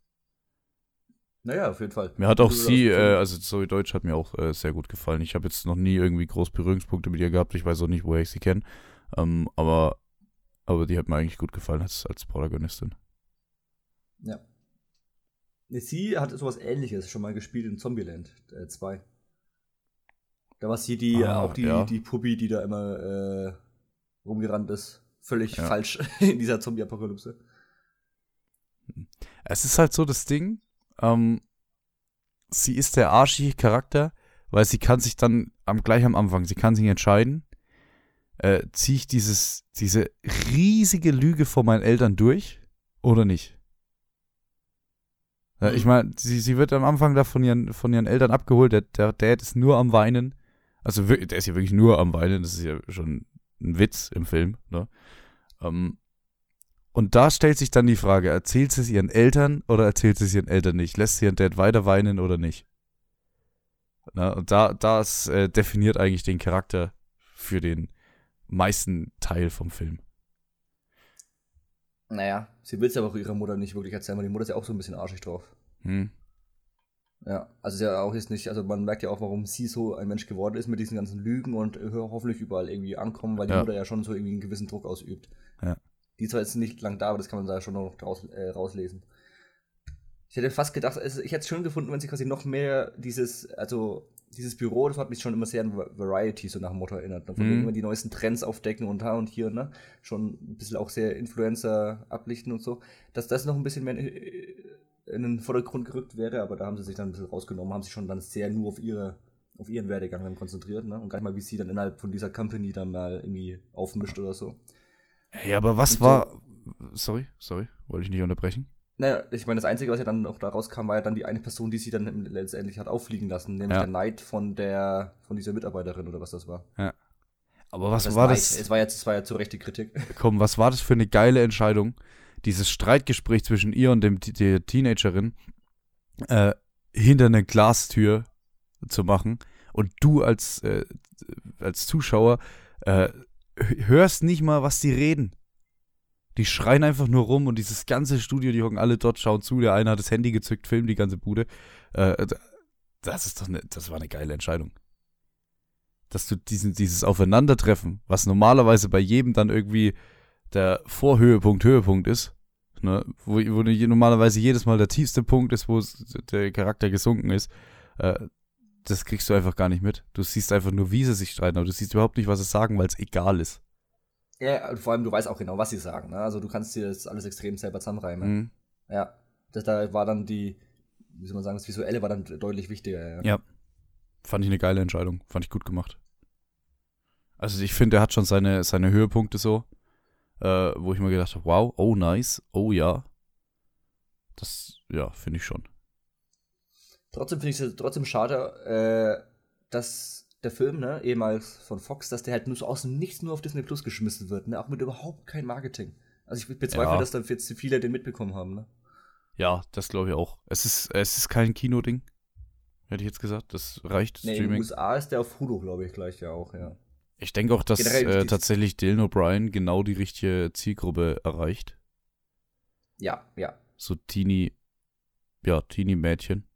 Naja, auf jeden Fall. Mir hat auch sie, äh, also Zoe Deutsch hat mir auch äh, sehr gut gefallen. Ich habe jetzt noch nie irgendwie groß Berührungspunkte mit ihr gehabt. Ich weiß auch nicht, woher ich sie kenne. Ähm, aber, aber die hat mir eigentlich gut gefallen als, als Protagonistin. Ja. Sie hat sowas ähnliches schon mal gespielt in Zombieland 2. Äh, da war sie die, ah, auch die, ja. die Puppy, die da immer äh, rumgerannt ist. Völlig ja. falsch in dieser Zombie-Apokalypse. Es ist halt so das Ding, ähm, sie ist der arschige Charakter, weil sie kann sich dann am, gleich am Anfang, sie kann sich entscheiden, äh, ziehe ich dieses, diese riesige Lüge vor meinen Eltern durch oder nicht? Ja, ich meine, sie, sie wird am Anfang da von ihren, von ihren Eltern abgeholt. Der, der Dad ist nur am Weinen. Also, der ist ja wirklich nur am Weinen. Das ist ja schon ein Witz im Film. Ne? Um, ähm, und da stellt sich dann die Frage: Erzählt sie es ihren Eltern oder erzählt sie es ihren Eltern nicht? Lässt sie ihren Dad weiter weinen oder nicht? Na, und da, das äh, definiert eigentlich den Charakter für den meisten Teil vom Film. Naja, sie will es aber auch ihrer Mutter nicht wirklich erzählen, weil die Mutter ist ja auch so ein bisschen arschig drauf. Hm. Ja, also ist ja auch jetzt nicht, also man merkt ja auch, warum sie so ein Mensch geworden ist mit diesen ganzen Lügen und hoffentlich überall irgendwie ankommen, weil die ja. Mutter ja schon so irgendwie einen gewissen Druck ausübt. Ja. Die ist zwar jetzt nicht lang da, aber das kann man da schon noch draus, äh, rauslesen. Ich hätte fast gedacht, also ich hätte es schön gefunden, wenn sie quasi noch mehr dieses, also dieses Büro, das hat mich schon immer sehr an Variety so nach dem Motto erinnert. Ne? Von mhm. immer die neuesten Trends aufdecken und da und hier, ne? Schon ein bisschen auch sehr Influencer ablichten und so. Dass das noch ein bisschen mehr in den Vordergrund gerückt wäre, aber da haben sie sich dann ein bisschen rausgenommen, haben sich schon dann sehr nur auf ihre auf ihren Werdegang dann konzentriert, ne? Und gar nicht mal, wie sie dann innerhalb von dieser Company dann mal irgendwie aufmischt oder so. Ja, aber was und war. Sorry, sorry, wollte ich nicht unterbrechen. Naja, ich meine, das Einzige, was ja dann noch da rauskam, war ja dann die eine Person, die sie dann letztendlich hat auffliegen lassen, nämlich ja. der Neid von der, von dieser Mitarbeiterin oder was das war. Ja. Aber was das war Neid. das? Es war, jetzt, es war ja zu Recht die Kritik. Komm, was war das für eine geile Entscheidung, dieses Streitgespräch zwischen ihr und dem, der Teenagerin äh, hinter eine Glastür zu machen und du als, äh, als Zuschauer äh, hörst nicht mal, was die reden. Die schreien einfach nur rum und dieses ganze Studio, die hocken alle dort, schauen zu. Der eine hat das Handy gezückt, filmt die ganze Bude. Äh, das ist doch ne, das war eine geile Entscheidung. Dass du diesen, dieses Aufeinandertreffen, was normalerweise bei jedem dann irgendwie der Vorhöhepunkt, Höhepunkt ist, ne, wo, wo normalerweise jedes Mal der tiefste Punkt ist, wo der Charakter gesunken ist, äh, das kriegst du einfach gar nicht mit. Du siehst einfach nur, wie sie sich streiten, aber du siehst überhaupt nicht, was sie sagen, weil es egal ist. Ja, vor allem, du weißt auch genau, was sie sagen. Ne? Also du kannst dir das alles extrem selber zusammenreimen. Mhm. Ja. Das, da war dann die, wie soll man sagen, das Visuelle war dann deutlich wichtiger. Ja. ja. Fand ich eine geile Entscheidung. Fand ich gut gemacht. Also ich finde, er hat schon seine, seine Höhepunkte so, äh, wo ich mir gedacht habe, wow, oh nice, oh ja. Das, ja, finde ich schon. Trotzdem finde ich es trotzdem schade, äh, dass der Film, ne, ehemals von Fox, dass der halt nur so aus dem Nichts nur auf Disney Plus geschmissen wird, ne, auch mit überhaupt kein Marketing. Also ich bezweifle, ja. dass dann jetzt viele den mitbekommen haben, ne. Ja, das glaube ich auch. Es ist, es ist kein Kinoding, hätte ich jetzt gesagt. Das reicht nee, Streaming. In den USA ist der auf Hulu, glaube ich, gleich ja auch, ja. Ich denke auch, dass äh, tatsächlich Dylan O'Brien genau die richtige Zielgruppe erreicht. Ja, ja. so Teenie, ja, Teenie-Mädchen.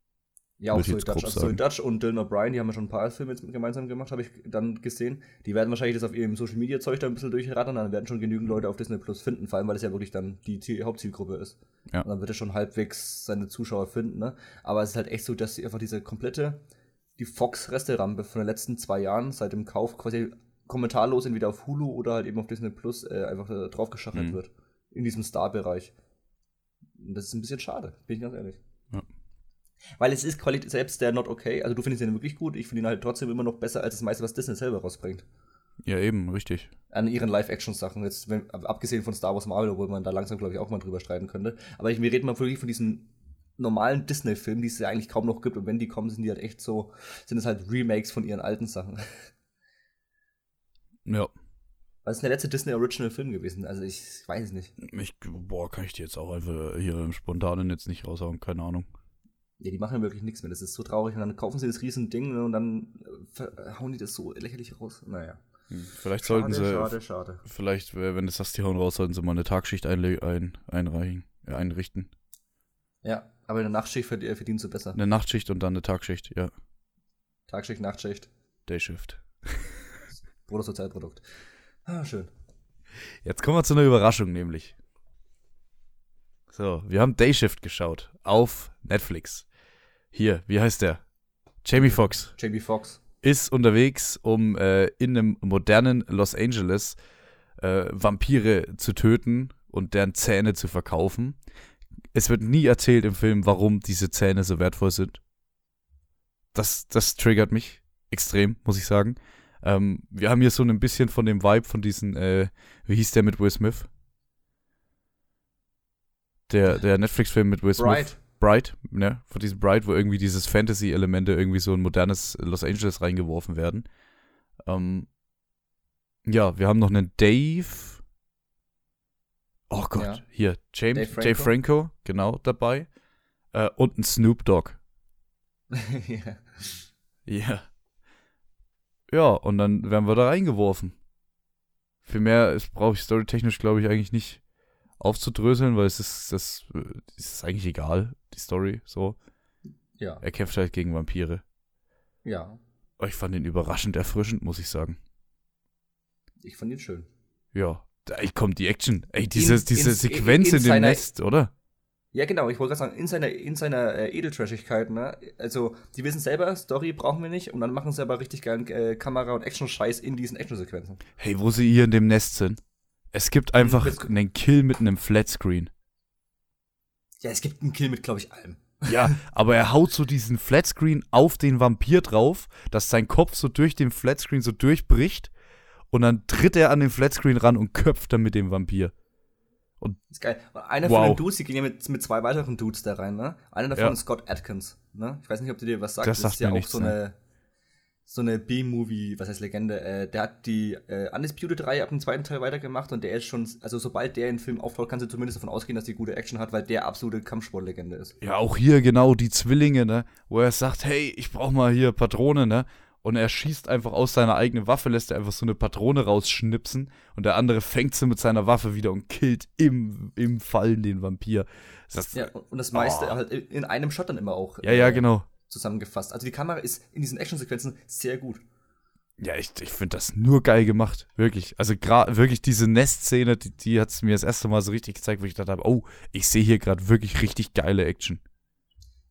Ja, auch Zoe jetzt Dutch, also Zoe sagen. Dutch und Dylan O'Brien, die haben ja schon ein paar Filme jetzt gemeinsam gemacht, habe ich dann gesehen. Die werden wahrscheinlich das auf ihrem Social Media Zeug da ein bisschen durchrattern, dann werden schon genügend Leute auf Disney Plus finden, vor allem weil es ja wirklich dann die Ziel Hauptzielgruppe ist. Ja. Und dann wird er schon halbwegs seine Zuschauer finden, ne? Aber es ist halt echt so, dass sie einfach diese komplette, die Fox-Resterampe von den letzten zwei Jahren seit dem Kauf quasi kommentarlos entweder auf Hulu oder halt eben auf Disney Plus äh, einfach äh, draufgeschachert Mhm. wird. In diesem Star-Bereich. Und das ist ein bisschen schade, bin ich ganz ehrlich. Weil es ist Qualität, selbst der Not Okay, also du findest ihn wirklich gut, ich finde ihn halt trotzdem immer noch besser als das meiste, was Disney selber rausbringt. Ja, eben, richtig. An ihren Live-Action-Sachen, jetzt wenn, abgesehen von Star Wars Marvel, wo man da langsam, glaube ich, auch mal drüber streiten könnte. Aber ich, wir reden mal wirklich von diesen normalen Disney-Filmen, die es ja eigentlich kaum noch gibt. Und wenn die kommen, sind die halt echt so, sind es halt Remakes von ihren alten Sachen. Ja. Was ist der letzte Disney-Original-Film gewesen? Also ich weiß es nicht. Ich, boah, kann ich dir jetzt auch einfach hier im Spontanen jetzt nicht raushauen, keine Ahnung. Ja, die machen wirklich nichts mehr. Das ist so traurig. Und dann kaufen sie das riesen Ding ne, und dann äh, hauen die das so lächerlich raus. Naja. Vielleicht sollten sie, schade, schade. vielleicht, äh, wenn du sagst, die hauen raus, sollten sie mal eine Tagschicht einle ein, einreichen, äh, einrichten. Ja, aber in der Nachtschicht verd- äh, verdienst du besser. Eine Nachtschicht und dann eine Tagschicht, ja. Tagschicht, Nachtschicht, Dayshift. Bruttosozialprodukt. Ah, schön. Jetzt kommen wir zu einer Überraschung, nämlich. So, wir haben Dayshift geschaut auf Netflix. Hier, wie heißt der? Jamie Foxx JB Fox. ist unterwegs, um äh, in einem modernen Los Angeles äh, Vampire zu töten und deren Zähne zu verkaufen. Es wird nie erzählt im Film, warum diese Zähne so wertvoll sind. Das, das triggert mich extrem, muss ich sagen. Ähm, wir haben hier so ein bisschen von dem Vibe von diesen, äh, wie hieß der mit Will Smith? Der, der Netflix-Film mit Will Smith. Bright. Bright, ne? Von diesem Bright, wo irgendwie dieses Fantasy-Elemente irgendwie so ein modernes Los Angeles reingeworfen werden. Ähm, ja, wir haben noch einen Dave. Oh Gott, Ja. hier, James, Dave Franco. Dave Franco, genau, dabei. Äh, und ein Snoop Dogg. ja. Ja. Ja, und dann werden wir da reingeworfen. Viel mehr brauche ich storytechnisch, glaube ich, eigentlich nicht aufzudröseln, weil es ist, das, äh, es ist eigentlich egal, die Story, so. ja. Er kämpft halt gegen Vampire. Ja. Aber ich fand ihn überraschend erfrischend, muss ich sagen. Ich fand ihn schön. Ja. Da ey, kommt die Action. Ey, diese, In- diese in- Sequenz in in, dem Nest, oder? Ja, genau, ich wollte gerade sagen, in seiner, in seiner äh, Edeltrashigkeit, ne? Also, die wissen selber, Story brauchen wir nicht und dann machen sie aber richtig geilen äh, Kamera- und Action-Scheiß in diesen Action-Sequenzen. Hey, wo sie hier in dem Nest sind. Es gibt einfach Mit- einen Kill mit einem Flatscreen. Ja, es gibt einen Kill mit, glaube ich, allem. Ja, aber er haut so diesen Flatscreen auf den Vampir drauf, dass sein Kopf so durch den Flatscreen so durchbricht und dann tritt er an den Flatscreen ran und köpft dann mit dem Vampir. Ist geil. Und einer Wow. von den Dudes, die gehen ja mit, mit zwei weiteren Dudes da rein, ne? Einer davon Ja. ist Scott Atkins, ne? Ich weiß nicht, ob du dir was sagst. Das sagt ist ja auch nichts, so ne? So eine B-Movie, was heißt Legende, äh, der hat die äh, Undisputed 3 ab dem zweiten Teil weitergemacht und der ist schon, also sobald der in den Film auftaucht, kannst du zumindest davon ausgehen, dass die gute Action hat, weil der absolute Kampfsportlegende ist. Ja, auch hier genau die Zwillinge, ne? Wo er sagt, hey, ich brauch mal hier Patrone, ne? Und er schießt einfach aus seiner eigenen Waffe, lässt er einfach so eine Patrone rausschnipsen und der andere fängt sie mit seiner Waffe wieder und killt im, im Fallen den Vampir. Das, Ja, und das meiste Oh. halt in einem Shot dann immer auch ja, ja, genau. Zusammengefasst. Also die Kamera ist in diesen Actionsequenzen sehr gut. Ja, ich, ich finde das nur geil gemacht. Wirklich. Also gerade wirklich diese Nest-Szene, die, die hat es mir das erste Mal so richtig gezeigt, wo ich gedacht habe, oh, ich sehe hier gerade wirklich richtig geile Action.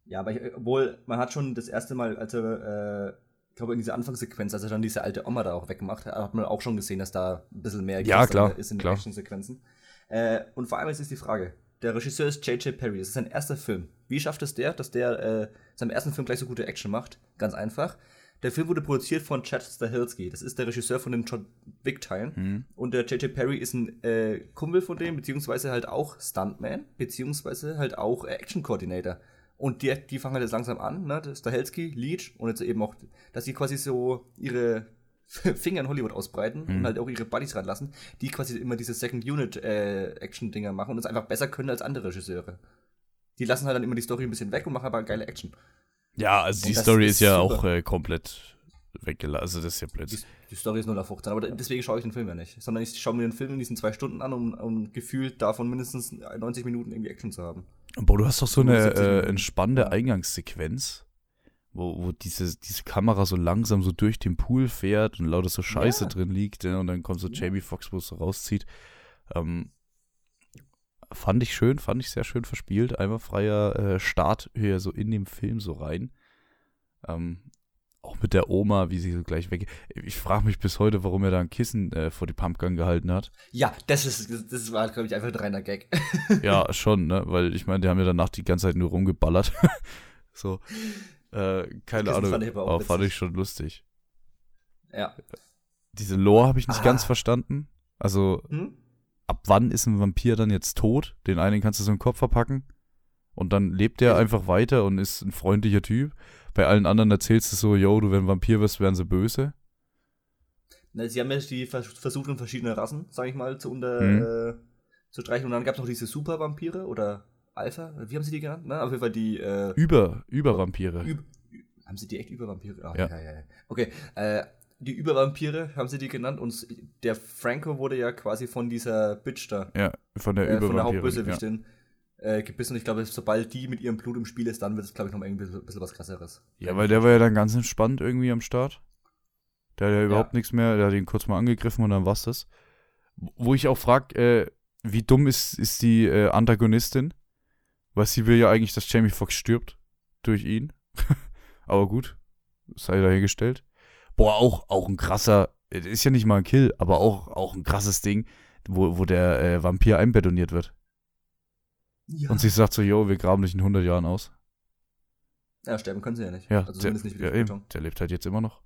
Ja, aber ich, obwohl man hat schon das erste Mal, als er, äh, ich glaube in dieser Anfangssequenz, als er dann diese alte Oma da auch weggemacht hat, hat man auch schon gesehen, dass da ein bisschen mehr Ja, klar, ist in den. Actionsequenzen. Äh, und vor allem jetzt ist die Frage, der Regisseur ist J.J. Perry, das ist sein erster Film. Wie schafft es der, dass der äh, seinem ersten Film gleich so gute Action macht? Ganz einfach. Der Film wurde produziert von Chad Stahelski. Das ist der Regisseur von den John Wick-Teilen. Und der J.J. Perry ist ein äh, Kumpel von dem, beziehungsweise halt auch Stuntman, beziehungsweise halt auch äh, Action-Coordinator. Und die, die fangen halt jetzt langsam an, ne? Stahelski, Leach und jetzt eben auch, dass sie quasi so ihre Finger in Hollywood ausbreiten und halt auch ihre Buddies ranlassen, die quasi immer diese Second-Unit-Action-Dinger machen und es einfach besser können als andere Regisseure. Die lassen halt dann immer die Story ein bisschen weg und machen aber geile Action. Ja, also die Und das Story ist ist ja super. auch äh, komplett weggelassen. Also das ist ja Die, Blödsinn. die die Story ist 0 auf 15, aber deswegen schaue ich den Film ja nicht. Sondern ich schaue mir den Film in diesen zwei Stunden an, um, um gefühlt davon mindestens 90 Minuten irgendwie Action zu haben. Boah, du hast doch so eine äh, entspannende Eingangssequenz, wo, wo diese, diese Kamera so langsam so durch den Pool fährt und lauter so Scheiße Ja. drin liegt ja, und dann kommt so Ja. Jamie Foxx, wo es so rauszieht. Ähm, fand ich schön, fand ich sehr schön verspielt. Einmal freier äh, Start hier so in dem Film so rein. Ähm, auch mit der Oma, wie sie so gleich weg. Ich frage mich bis heute, warum er da ein Kissen äh, vor die Pumpgun gehalten hat. Ja, das ist, das, das war, glaube ich, einfach ein reiner Gag. Ja, schon, ne? Weil ich meine, die haben ja danach die ganze Zeit nur rumgeballert. so. Äh, keine Ahnung. fand ich aber fand ich schon lustig. ja. Diese Lore habe ich nicht Ah. ganz verstanden. Also, Hm? Ab wann ist ein Vampir dann jetzt tot? Den einen kannst du so im Kopf verpacken. Und dann lebt der einfach weiter und ist ein freundlicher Typ. Bei allen anderen erzählst du so, yo, du, wenn ein Vampir wirst, werden sie böse. Na, Sie haben ja die vers versucht, in verschiedene Rassen, sage ich mal, zu unter Mhm. äh, zu streichen. Und dann gab es noch diese Super-Vampire oder Alpha, wie haben sie die genannt? Ne? Auf jeden Fall die äh, Über, über Vampire. Üb haben sie die echt Übervampire? Ah, Ja. ja, ja, ja. Okay, äh, die Übervampire haben sie die genannt und der Franco wurde ja quasi von dieser Bitch da, ja, von der äh, von der ja. Hauptbösewichtin, äh, gebissen. Und ich glaube, sobald die mit ihrem Blut im Spiel ist, dann wird es, glaube ich, noch ein bisschen, bisschen was krasseres. ja, weil der war ja dann ganz entspannt irgendwie am Start. Der hat ja überhaupt nichts mehr, der hat ihn kurz mal angegriffen und dann war's das. Wo ich auch frag, äh, wie dumm ist, ist die äh, Antagonistin? Weil sie will ja eigentlich, dass Jamie Foxx stirbt durch ihn. aber gut, sei dahingestellt. Boah, auch, auch ein krasser, äh, ist ja nicht mal ein Kill, aber auch, auch ein krasses Ding, wo, wo der äh, Vampir einbetoniert wird. Ja. Und sie sagt so, yo, wir graben dich in 100 Jahren aus. ja, sterben können sie ja nicht. Ja, also der, zumindest nicht ja eben, der lebt halt jetzt immer noch.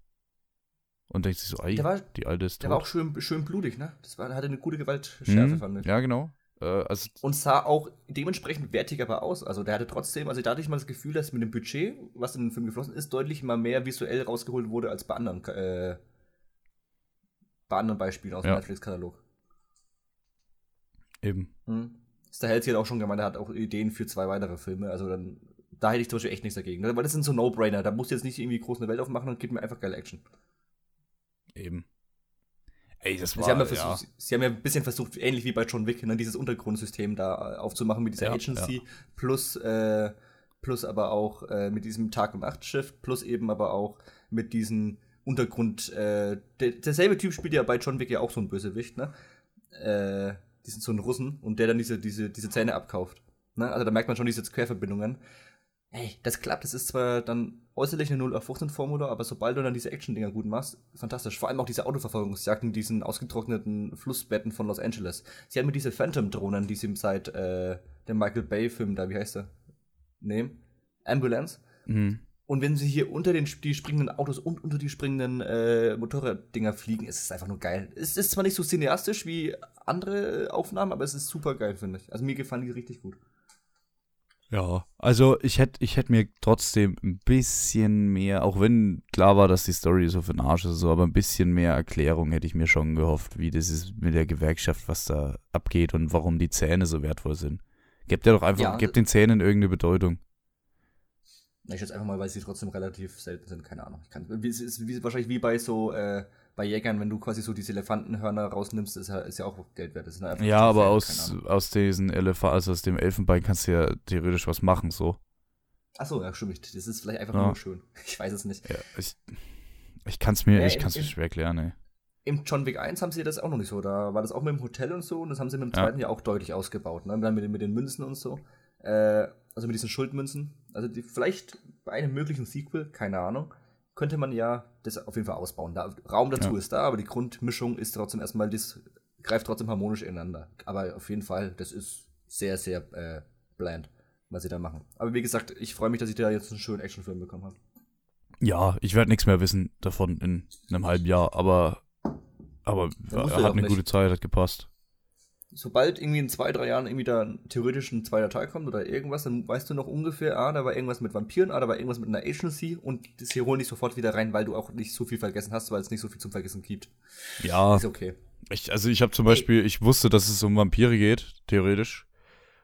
Und denkt sich so, ey, Der war, die alte ist der tot. war auch schön, schön blutig, ne? Das war, hatte eine gute Gewaltschärfe, Mhm, fand ich. Ja, genau. Äh, also, Und sah auch dementsprechend wertig aber aus. Also der hatte trotzdem, also da hatte ich mal das Gefühl, dass mit dem Budget, was in den Film geflossen ist, deutlich mal mehr visuell rausgeholt wurde als bei anderen, äh, bei anderen Beispielen aus dem Ja. Netflix-Katalog. eben. Mhm. Stahelski hat auch schon gemeint, er hat auch Ideen für zwei weitere Filme. Also dann, da hätte ich zum Beispiel echt nichts dagegen. ne? Weil das sind so No-Brainer. Da musst du jetzt nicht irgendwie groß eine Welt aufmachen und gib mir einfach geile Action. Eben. Ey, das Sie war, haben, ja ja, versucht, sie haben ja ein bisschen versucht, ähnlich wie bei John Wick, ne, dieses Untergrundsystem da äh, aufzumachen mit dieser Ja, Agency, plus, äh, plus aber auch äh, mit diesem Tag- und Nacht-Shift, plus eben aber auch mit diesem Untergrund. Äh, der, derselbe Typ spielt ja bei John Wick ja auch so ein Bösewicht, ne? Äh, diesen so einen Russen und der dann diese, diese, diese Zähne abkauft. Ne? Also da merkt man schon diese Querverbindungen. Ey, das klappt. Das ist zwar dann äußerlich eine 0 auf 15 Formula, aber sobald du dann diese Action-Dinger gut machst, fantastisch. Vor allem auch diese Autoverfolgungsjagden in diesen ausgetrockneten Flussbetten von Los Angeles. Sie haben mit diese Phantom-Drohnen, die sie seit äh, dem Michael Bay-Film da, wie heißt der? Nehmen. Ambulance. Mhm. Und wenn sie hier unter den die springenden Autos und unter die springenden äh, Motorraddinger fliegen, ist es einfach nur geil. Es ist zwar nicht so cineastisch wie andere äh, Aufnahmen, aber es ist super geil, finde ich. Also mir gefallen die richtig gut. Ja, also ich hätte ich hätt mir trotzdem ein bisschen mehr, auch wenn klar war, dass die Story so für den Arsch ist, so, aber ein bisschen mehr Erklärung hätte ich mir schon gehofft, wie das ist mit der Gewerkschaft, was da abgeht und warum die Zähne so wertvoll sind. Gebt ja doch einfach, Ja, gebt den Zähnen irgendeine Bedeutung. Ich schätze einfach mal, weil sie trotzdem relativ selten sind, keine Ahnung. Ich kann, wie- es ist wahrscheinlich wie bei so, äh, bei Jägern, wenn du quasi so diese Elefantenhörner rausnimmst, ist ja, ist ja auch Geld wert. Ja, aber Trophäen, aus, aus diesen Elefant, also aus dem Elfenbein kannst du ja theoretisch was machen, so. Ach so, ja, stimmt. Das ist vielleicht einfach Ja. nur schön. Ich weiß es nicht. Ja, ich, ich kann es mir, Ja, ich im- kann's mir schwer erklären, ey. Im John Wick 1 haben sie das auch noch nicht so. Da war das auch mit dem Hotel und so und das haben sie mit dem zweiten ja auch deutlich ausgebaut. Ne? Dann mit, den- mit den Münzen und so. Äh, also mit diesen Schuldmünzen. Also die, vielleicht bei einem möglichen Sequel, keine Ahnung, könnte man ja das auf jeden Fall ausbauen. Da, Raum dazu Ja. ist da, aber die Grundmischung ist trotzdem erstmal, das greift trotzdem harmonisch ineinander. Aber auf jeden Fall, das ist sehr, sehr äh, bland, was sie da machen. Aber wie gesagt, ich freue mich, dass ich da jetzt einen schönen Actionfilm bekommen habe. Ja, ich werde nichts mehr wissen davon in einem halben Jahr, aber, aber er hat eine nicht. gute Zeit, hat gepasst. Sobald irgendwie in zwei, drei Jahren irgendwie da theoretisch ein zweiter Teil kommt oder irgendwas, dann weißt du noch ungefähr, ah, da war irgendwas mit Vampiren, ah, da war irgendwas mit einer Agency und das hier holen dich sofort wieder rein, weil du auch nicht so viel vergessen hast, weil es nicht so viel zum Vergessen gibt. Ja, Ist okay. ich, also ich habe zum Beispiel, ich wusste, dass es um Vampire geht, theoretisch,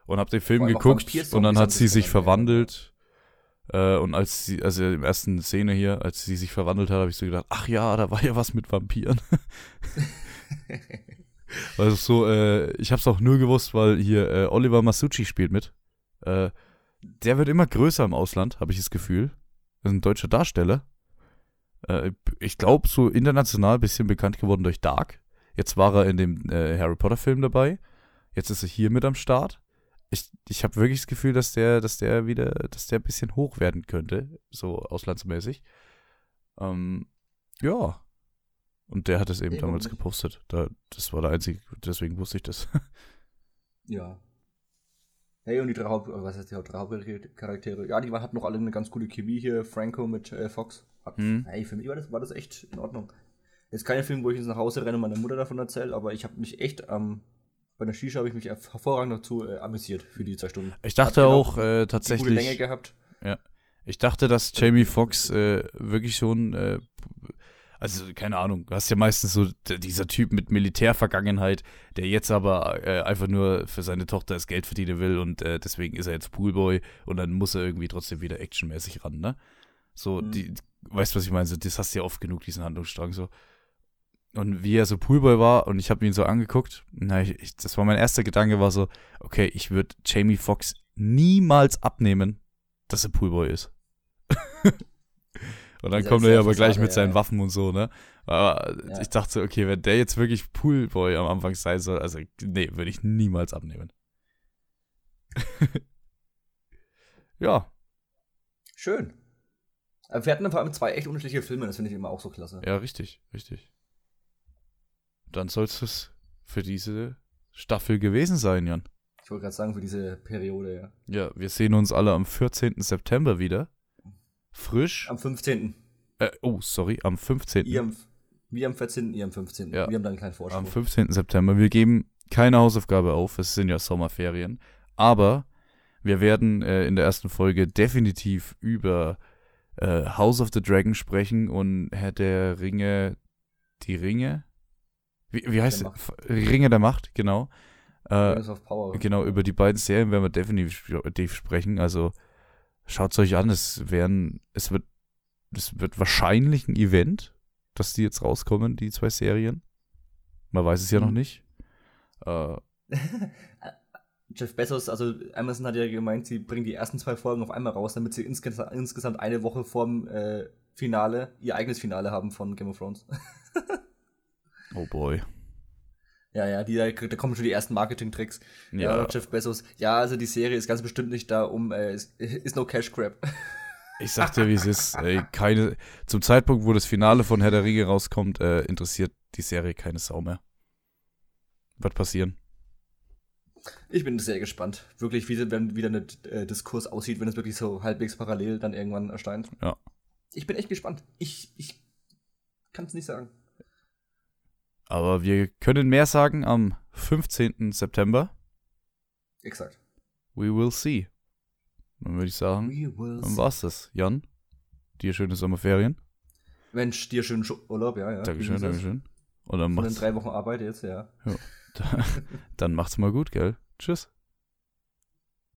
und habe den Film geguckt und dann hat sie sich verwandelt Äh, und als sie, also in der ersten Szene hier, als sie sich verwandelt hat, habe ich so gedacht, ach ja, da war ja was mit Vampiren. also so, äh, ich habe es auch nur gewusst, weil hier äh, Oliver Masucci spielt mit. Äh, der wird immer größer im Ausland, habe ich das Gefühl. Das ist ein deutscher Darsteller. Äh, ich glaube, so international ein bisschen bekannt geworden durch Dark. Jetzt war er in dem äh, Harry Potter Film dabei. Jetzt ist er hier mit am Start. Ich, ich habe wirklich das Gefühl, dass der, dass der wieder, dass der ein bisschen hoch werden könnte, so auslandsmäßig. Ähm, ja. Und der hat es eben damals nicht? gepostet. Da, das war der einzige, deswegen wusste ich das. Ja. Hey, und die drei Haupt, äh, was heißt die Haupt- drei Hauptcharaktere? Ja, die waren- hatten noch alle eine ganz coole Chemie hier. Franco mit äh, Fox. Hat, Hm. Hey, für mich war das, war das echt in Ordnung. Jetzt kein Film, wo ich jetzt nach Hause renne und meiner Mutter davon erzähle, aber ich habe mich echt am bei der Shisha habe ich mich hervorragend dazu äh, amüsiert für die zwei Stunden. Ich dachte Hat genau auch äh, Gute tatsächlich. Länge gehabt. Ich dachte, dass Jamie Foxx äh, wirklich schon, äh, also keine Ahnung, du hast ja meistens so dieser Typ mit Militärvergangenheit, der jetzt aber äh, einfach nur für seine Tochter das Geld verdienen will und äh, deswegen ist er jetzt Poolboy und dann muss er irgendwie trotzdem wieder actionmäßig ran, ne? So, Mhm. die, weißt du, was ich meine? So, das hast du ja oft genug, diesen Handlungsstrang so. Und wie er so Poolboy war und ich habe ihn so angeguckt, na, ich, ich, das war mein erster Gedanke, war so, okay, ich würde Jamie Foxx niemals abnehmen, dass er Poolboy ist. und dann kommt er ja aber gleich mit seinen ja. Waffen und so, ne? Aber Ja. ich dachte okay, wenn der jetzt wirklich Poolboy am Anfang sein soll, also nee, würde ich niemals abnehmen. ja, Schön. Aber wir hatten vor allem zwei echt unterschiedliche Filme, das finde ich immer auch so klasse. ja, richtig, richtig. Dann soll es für diese Staffel gewesen sein, Jan. Ich wollte gerade sagen, für diese Periode, ja. Ja, wir sehen uns alle am 14. September wieder. Frisch. Am 15. Äh, oh, sorry, am 15. Ihr am, wir am 14., ihr am 15. Ja. Wir haben da einen kleinen Vorsprung. Am 15. September. Wir geben keine Hausaufgabe auf, es sind ja Sommerferien. Aber wir werden äh, in der ersten Folge definitiv über äh, House of the Dragon sprechen und Herr der Ringe, die Ringe? Wie, wie heißt Der es? Ringe der Macht, genau. Äh, Rings of Power. genau, über die beiden Serien werden wir definitiv definitiv sprechen. Also schaut es euch an, es werden, es wird, es wird wahrscheinlich ein Event, dass die jetzt rauskommen, die zwei Serien. Man weiß es ja noch Mhm. nicht. Äh, Jeff Bezos, also Amazon hat ja gemeint, sie bringen die ersten zwei Folgen auf einmal raus, damit sie insges insgesamt eine Woche vorm äh, Finale, ihr eigenes Finale haben von Game of Thrones. oh boy. Ja, ja, die, da, da kommen schon die ersten Marketing-Tricks. Ja. Ja, Jeff Bezos, ja, also die Serie ist ganz bestimmt nicht da, um, äh, ist, ist no Cash Grab. ich sag dir, wie es ist. Ey, keine, zum Zeitpunkt, wo das Finale von Herr der Ringe rauskommt, äh, interessiert die Serie keine Sau mehr. Wird passieren. Ich bin sehr gespannt. Wirklich, wie wenn wieder ein äh, Diskurs aussieht, wenn es wirklich so halbwegs parallel dann irgendwann erscheint. Ja. Ich bin echt gespannt. Ich, ich kann es nicht sagen. Aber wir können mehr sagen am 15. September. Exakt. We will see. Dann würde ich sagen, dann war's das. Jan, dir schöne Sommerferien. Mensch, dir schönen Urlaub, ja, ja. Dankeschön. Dankeschön. Und dann Von den macht's, drei Wochen Arbeit jetzt, ja. dann macht's mal gut, gell? Tschüss.